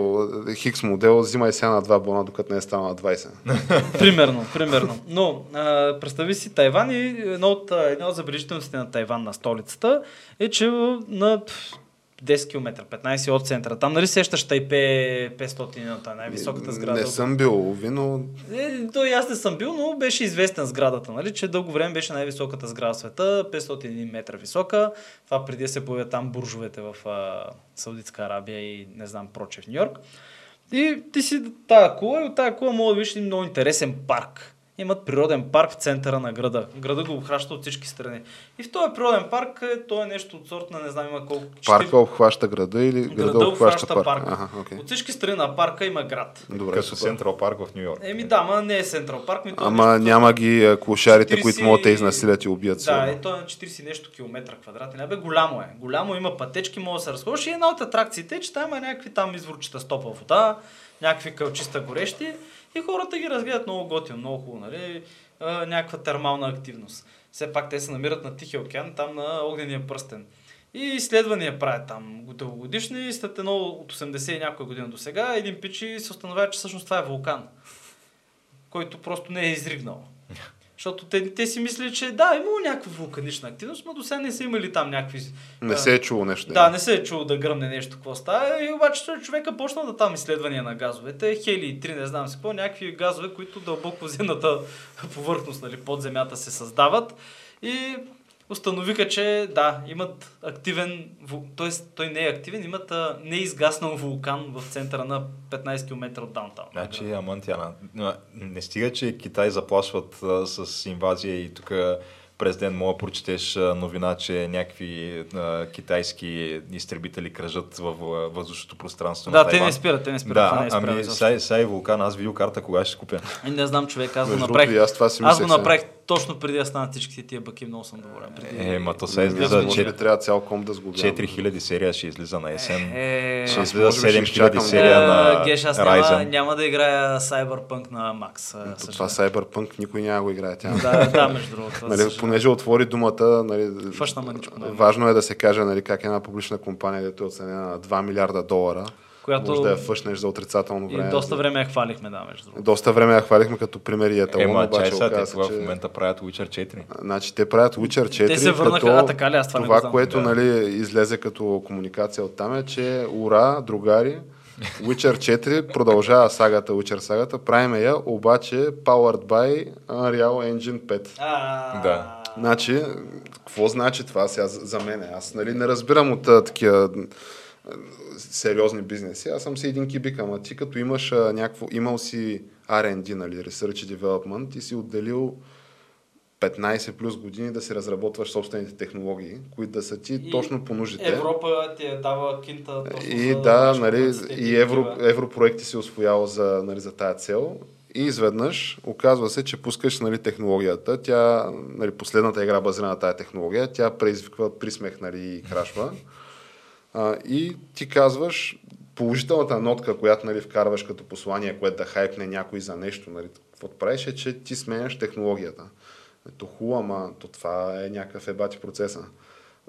е Хикс модел, взимай сега на 2 бона, докато не е станала 20. примерно, примерно. Но а, представи си Тайван и едно от, а, една от забележителностите на Тайван на столицата е, че на пф, 10 км, 15 от центъра. Там нали сещаш Тайпе 500, най-високата сграда. Не съм бил, ви, но Е, то и аз не съм бил, но беше известен сградата, нали, че дълго време беше най-високата сграда в света, 501 метра висока. Това преди се появят там буржовете в а, Саудитска Арабия и не знам проче в Нью Йорк. И ти си тая кула и от тая кула мога да видиш един много интересен парк. Имат природен парк в центъра на града. Града го обхваща от всички страни. И в този природен парк е, то е нещо от сорта на не знам има колко. парка обхваща града или града, Града обхваща обхваща парка? парка. Аха, окей. От всички страни на парка има град. Добре, като. Централ парк в Нью Йорк. Еми да, ма не е Централ парк, ми е Ама нещо- няма ги а, клошарите, 40 които могат да изнасилят и убият. Да, сигурно. е, то е на 40 и нещо километра квадратни. Абе, голямо е. Голямо има пътечки, може да се разходиш. И една от атракциите е, че там има някакви там изворчета с топла вода, някакви кълчиста горещи и хората ги разгледат много готино, много хубаво, нали? Някаква термална активност. Все пак те се намират на Тихия океан, там на огнения пръстен. И изследвания правят там дългогодишни след едно от 80 и някоя година до сега един пичи се установява, че всъщност това е вулкан, който просто не е изригнал. Защото те, те си мислили, че да, имало някаква вулканична активност, но до сега не са имали там някакви... Не се е чуло нещо. Да, не се е чуло да гръмне нещо, какво става. И обаче човека почнал да там изследвания на газовете. Хели и три, не знам си какво, някакви газове, които дълбоко в земната повърхност, нали, под земята се създават. И установиха, че да, имат активен, т.е. той не е активен, имат а, неизгаснал вулкан в центъра на 15 км от даунтаун. Значи, Амантяна, не стига, че Китай заплашват а, с инвазия и тук през ден мога прочетеш новина, че някакви а, китайски изтребители кръжат във въздушното пространство на Да, те Тайван. не спират, те не спират. това не Да, е ами сега, и вулкан, аз видеокарта кога ще купя. И не знам, човек, аз го направих. аз Аз го направих точно преди да станат всичките тия баки, много съм доволен. Преди... Е, ма то сега излиза че- трябва цял ком да сглобявам. 4000 серия ще излиза на есен. Е, Ще аз излиза може би ще 7000 изчакам. серия на Е, Геш, аз няма, няма да играя Cyberpunk на съжалявам. това Cyberpunk никой няма го играе. Тя. Да, да, между другото. Нали, понеже отвори думата, нали, Фъшна мъничко, да. важно е да се каже нали, как една публична компания, дето е оценена на 2 милиарда долара, Която може да я фъшнеш за отрицателно и време. доста За- време я хвалихме, да, между другото. Доста време я хвалихме като пример и еталон, Ема, чай обаче сега, те това в че... момента правят Witcher 4. Значи те правят Witcher 4, Те се върнаха- като а, така ли? Аз това не го това знам. което Да. нали, излезе като комуникация от там е, че ура, другари, Witcher 4 продължава сагата, Witcher сагата, правиме я, обаче powered by Unreal Engine 5. А, Да. Значи, какво значи това сега за мен? Аз нали, не разбирам от такива сериозни бизнеси. Аз съм си един кибик, ама ти като имаш а, някакво, имал си R&D, нали, Research and Development и си отделил 15 плюс години да си разработваш собствените технологии, които да са ти И точно по нуждите. Европа ти е дава кинта точно И за да, нали, и евро, европроекти си освоял за, нали, за тая цел. И изведнъж оказва се, че пускаш нали, технологията. Тя, нали, последната игра базирана на тая технология, тя предизвиква присмех нали, и крашва. А, и ти казваш положителната нотка, която нали, вкарваш като послание, което да хайпне някой за нещо, нали, каквото правиш, е, че ти сменяш технологията. Ето хубаво, ама то това е някакъв ебати процеса.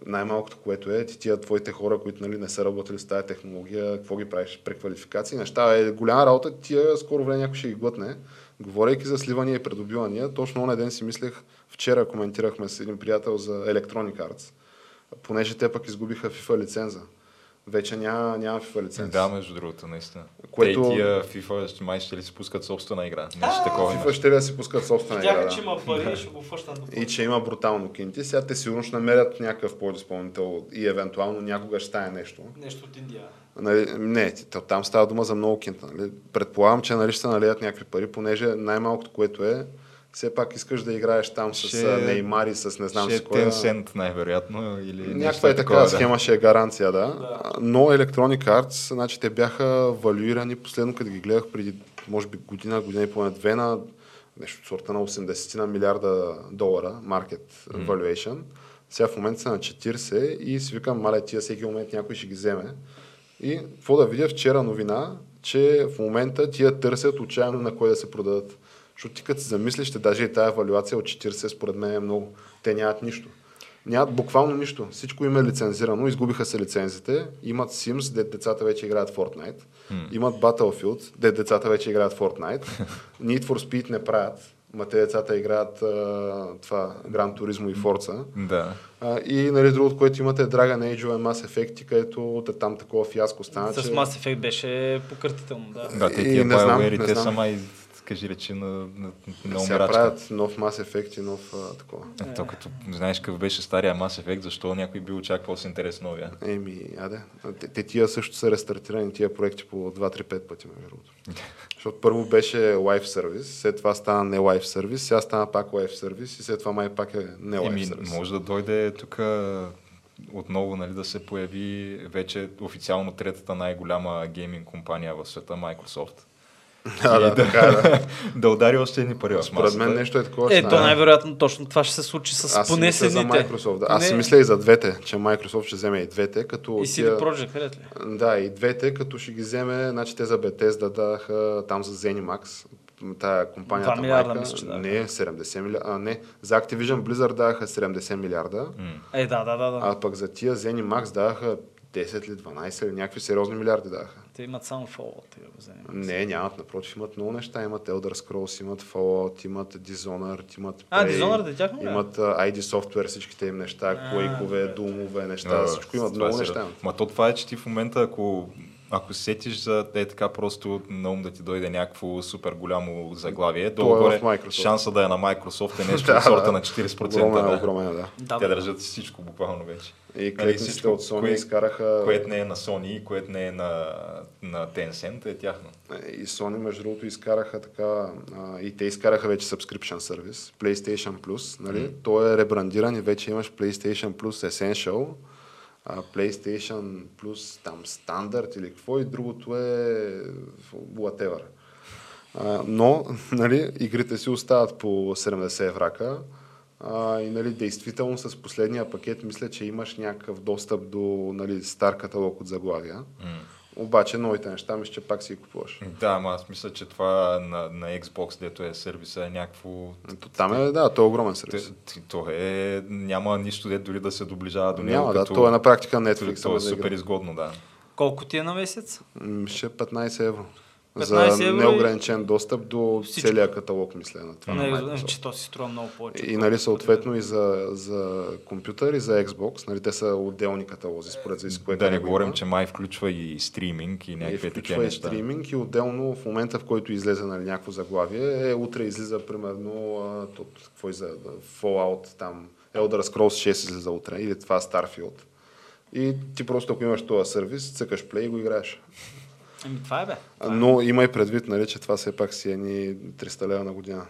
Най-малкото, което е, ти тия твоите хора, които нали, не са работили с тази технология, какво ги правиш? Преквалификации, неща. Е голяма работа, тия скоро време някой ще ги глътне. Говорейки за сливания и придобивания, точно на ден си мислех, вчера коментирахме с един приятел за Electronic Arts, понеже те пък изгубиха FIFA лиценза. Вече няма, няма FIFA лиценз. Да, между другото, наистина. Което- Те и тия FIFA май ще ли си пускат собствена игра. Нещо такова FIFA ще ли да си пускат собствена игра. Видяха, Да. че има пари и ще го фъщнат И че има брутално кинти. Сега те сигурно ще намерят някакъв подизпълнител и евентуално някога ще стане нещо. нещо от Индия. Нали, не, там става дума за много кинта. Нали. Предполагам, че нали, ще се налият някакви пари, понеже най-малкото, което е, все пак искаш да играеш там с Ще- ще... Неймари, с не знам Ще си кой. Tencent най-вероятно. Или Някаква е такава да. схема, ще е гаранция, да. Да. Но Electronic Arts, значи те бяха валюирани, последно като ги гледах преди, може би година, година и половина, две на нещо от сорта на 80 на милиарда долара, market valuation. Сега в момента са на 40 и си викам, мале, тия всеки момент някой ще ги вземе. И какво да видя вчера новина, че в момента тия търсят отчаяно на кой да се продадат. Защото ти като се замислиш, ще даже и тая валюация от 40 според мен е много. Те нямат нищо. Нямат буквално нищо. Всичко им е лицензирано, изгубиха се лицензите, имат Sims, де децата вече играят Fortnite, имат Battlefield, де децата вече играят Fortnite, Need for Speed не правят, ма те децата играят а, това Gran Turismo и Forza. Да. А, и нали, другото, което имате е Dragon Age и Mass Effect, където от там такова фиаско стана, С че... Mass Effect беше покъртително, да. Да, те И тия не знам, не те знам. са май, кажи речи, на, на, на Сега правят нов Mass Effect и нов а, такова. Е, то като знаеш какъв беше стария Mass Effect, защо някой би очаквал с интерес новия? Еми, аде. Те, те тия също са рестартирани, тия проекти по 2-3-5 пъти, между другото. Защото първо беше Live Service, след това стана не Live Service, сега стана пак Live Service и след това май пак е не Live Еми, Service. може да дойде тук отново нали, да се появи вече официално третата най-голяма гейминг компания в света, Microsoft. Да, И да, така е, да. да удари още едни пари Според мен нещо е такова. ще Е, то стане. най-вероятно точно това ще се случи с Аз си поне мисля за. Microsoft. Да. Аз си мисля и за двете, че Microsoft ще вземе и двете, като И CD Projekt ли? Да, и двете, като ще ги вземе, значи те за Bethesda даха там за Zenimax, тая компанията Два милиарда, майка, мисля, че не, 70 милиарда, а, не, за Activision Blizzard даха 70 милиарда. Е, да, да, да. да. а пък за тия Zenimax даха 10 или 12 или някакви сериозни милиарди даха. Те имат само Fallout. Не, нямат, напротив, имат много неща. Имат Elder Scrolls, имат Fallout, имат Dishonored, имат А, Prey, Dishonored е тяхно? Имат а, ID Software, всичките им неща, А, Quake-ове. Doom-ове, неща, Да, всичко имат, много неща. Ма то това е, че ти в момента, ако, ако се сетиш за е така просто на ум да ти дойде някакво супер голямо заглавие, То е долу-горе в Microsoft. шанса да е на Microsoft е нещо от сорта на 40%. Огромен, да. огромен, е, да. Да, Те държат всичко буквално вече. И Нали, всичко, от Sony кое- изкараха... Което не е на Sony и което не е на, на Tencent е тяхно. И Sony, между другото, изкараха така, а, и те изкараха вече subscription сервис, PlayStation Plus, нали? Мгм. То е ребрандиран и вече имаш PlayStation Plus Essential, PlayStation Plus там Standard или какво и другото е whatever. А, но, нали, игрите си остават по 70 еврака а, и, нали, действително с последния пакет мисля, че имаш някакъв достъп до, нали, стар каталог от заглавия. М. Обаче новите неща мисля, че пак си ги купуваш. Да, ама аз мисля, че това на, на Xbox, дето е сервиса, е някакво... То Там е, да, то е огромен сервис. То е... Няма нищо, де дори да се доближава до него. Няма, да, то е на практика Netflix. То е супер изгодно, да. Колко ти е на месец? Ще е 15 евро. За 15 евро и- неограничен достъп до Всичко. целия каталог, мисля, на това. на Не, Microsoft. че то си струва много повече. И нали, съответно и за, за компютър и за Xbox, нали, те са отделни каталози, според зависи кое Да не говорим, има. че май включва и стриминг и И някакви такива включва и стриминг и отделно в момента, в който излезе нали, някакво заглавие, е, утре излиза примерно а, то, какво излезе, да, Fallout там, Elder Scrolls 6 излиза утре или това Starfield. И ти просто ако имаш този сервис, цъкаш плей и го играеш. Еми, това е бе. А, Но имай предвид, нали, че това все пак си едни 300 лева на година.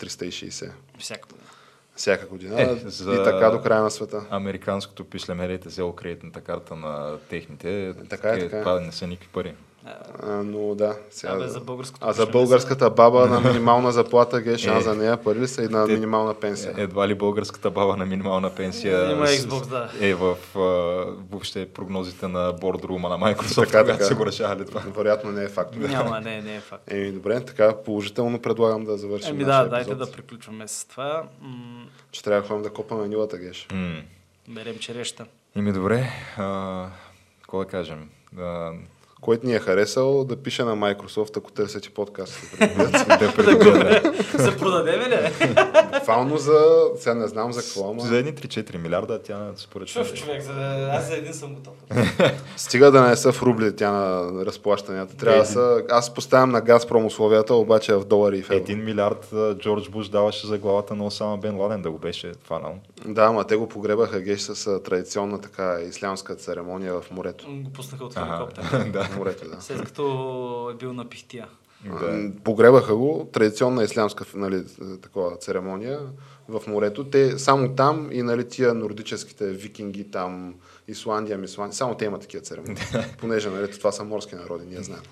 360. Всяка година. Всяка година. Е, за- И така до края на света. Американското пишлемерие те взело кредитната карта на техните. Така е, Те- така е. Това не са никакви пари. Но да. Сега, Абе, за българското а за българската баба на минимална заплата, ге шанс Е. за нея пари ли са и на минимална пенсия? Едва ли българската баба на минимална пенсия Има с- Xbox, да. е в въобще прогнозите на бордрума на Microsoft, Така, така. са го решавали това. Вероятно не е факт. Няма, не, не е факт. Еми, добре, така положително предлагам да завършим Еми да, дайте да приключваме с това. Че трябва да ходим да копаме нивата, геш. Берем череща. Ими добре, какво да кажем? Който ни е харесал, да пише на Microsoft, ако търсите подкаст. да. Се продадеме ли? Буквално за... Сега не знам за какво, ама... За едни 3-4 милиарда тя според Чув мен- човек, за аз за един съм готов. Стига да не са в рубли тя на разплащанията. Трябва да са... Аз поставям на Газпром условията, обаче в долари и в евро. Един милиард Джордж Буш даваше за главата на Осама Бен Ладен да го беше фанал. Да, ама те го погребаха геш с традиционна така ислямска церемония в морето. Го пуснаха от хеликоптер. да. В морето, да. След като е бил на пихтия. да. Погребаха го, традиционна ислямска нали, такова церемония в морето. Те само там и нали, тия нордическите викинги там, Исландия, Мисландия, само те имат такива церемонии. Понеже нали, това са морски народи, ние знаем.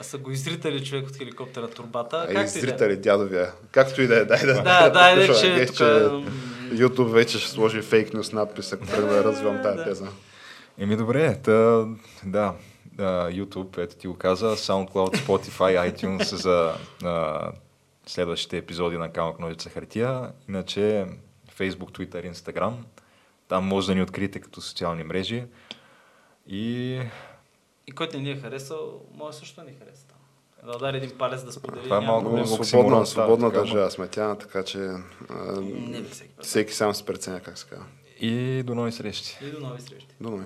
А, Са го изритали човек от хеликоптера турбата. Да е. зрители, дядовия. Както и да е, дай да. Да, да, приключваме. че тук... YouTube вече ще сложи фейк нюс надпис, ако тръгна да развивам тази Да. теза. Еми добре, та, да, да, YouTube, ето ти го каза, SoundCloud, Spotify, iTunes за а, следващите епизоди на Камък Ножица Хартия. Иначе Facebook, Twitter, Instagram. Там може да ни откриете като социални мрежи. И И който не ни е харесал, може също да ни хареса. там. Да удари един палец да сподели. Това е малко проблем. Свободна, свободна така, държава сме тя, така че а, Не всеки всеки сам се преценя как се казва. И до нови срещи. И до нови срещи. До нови.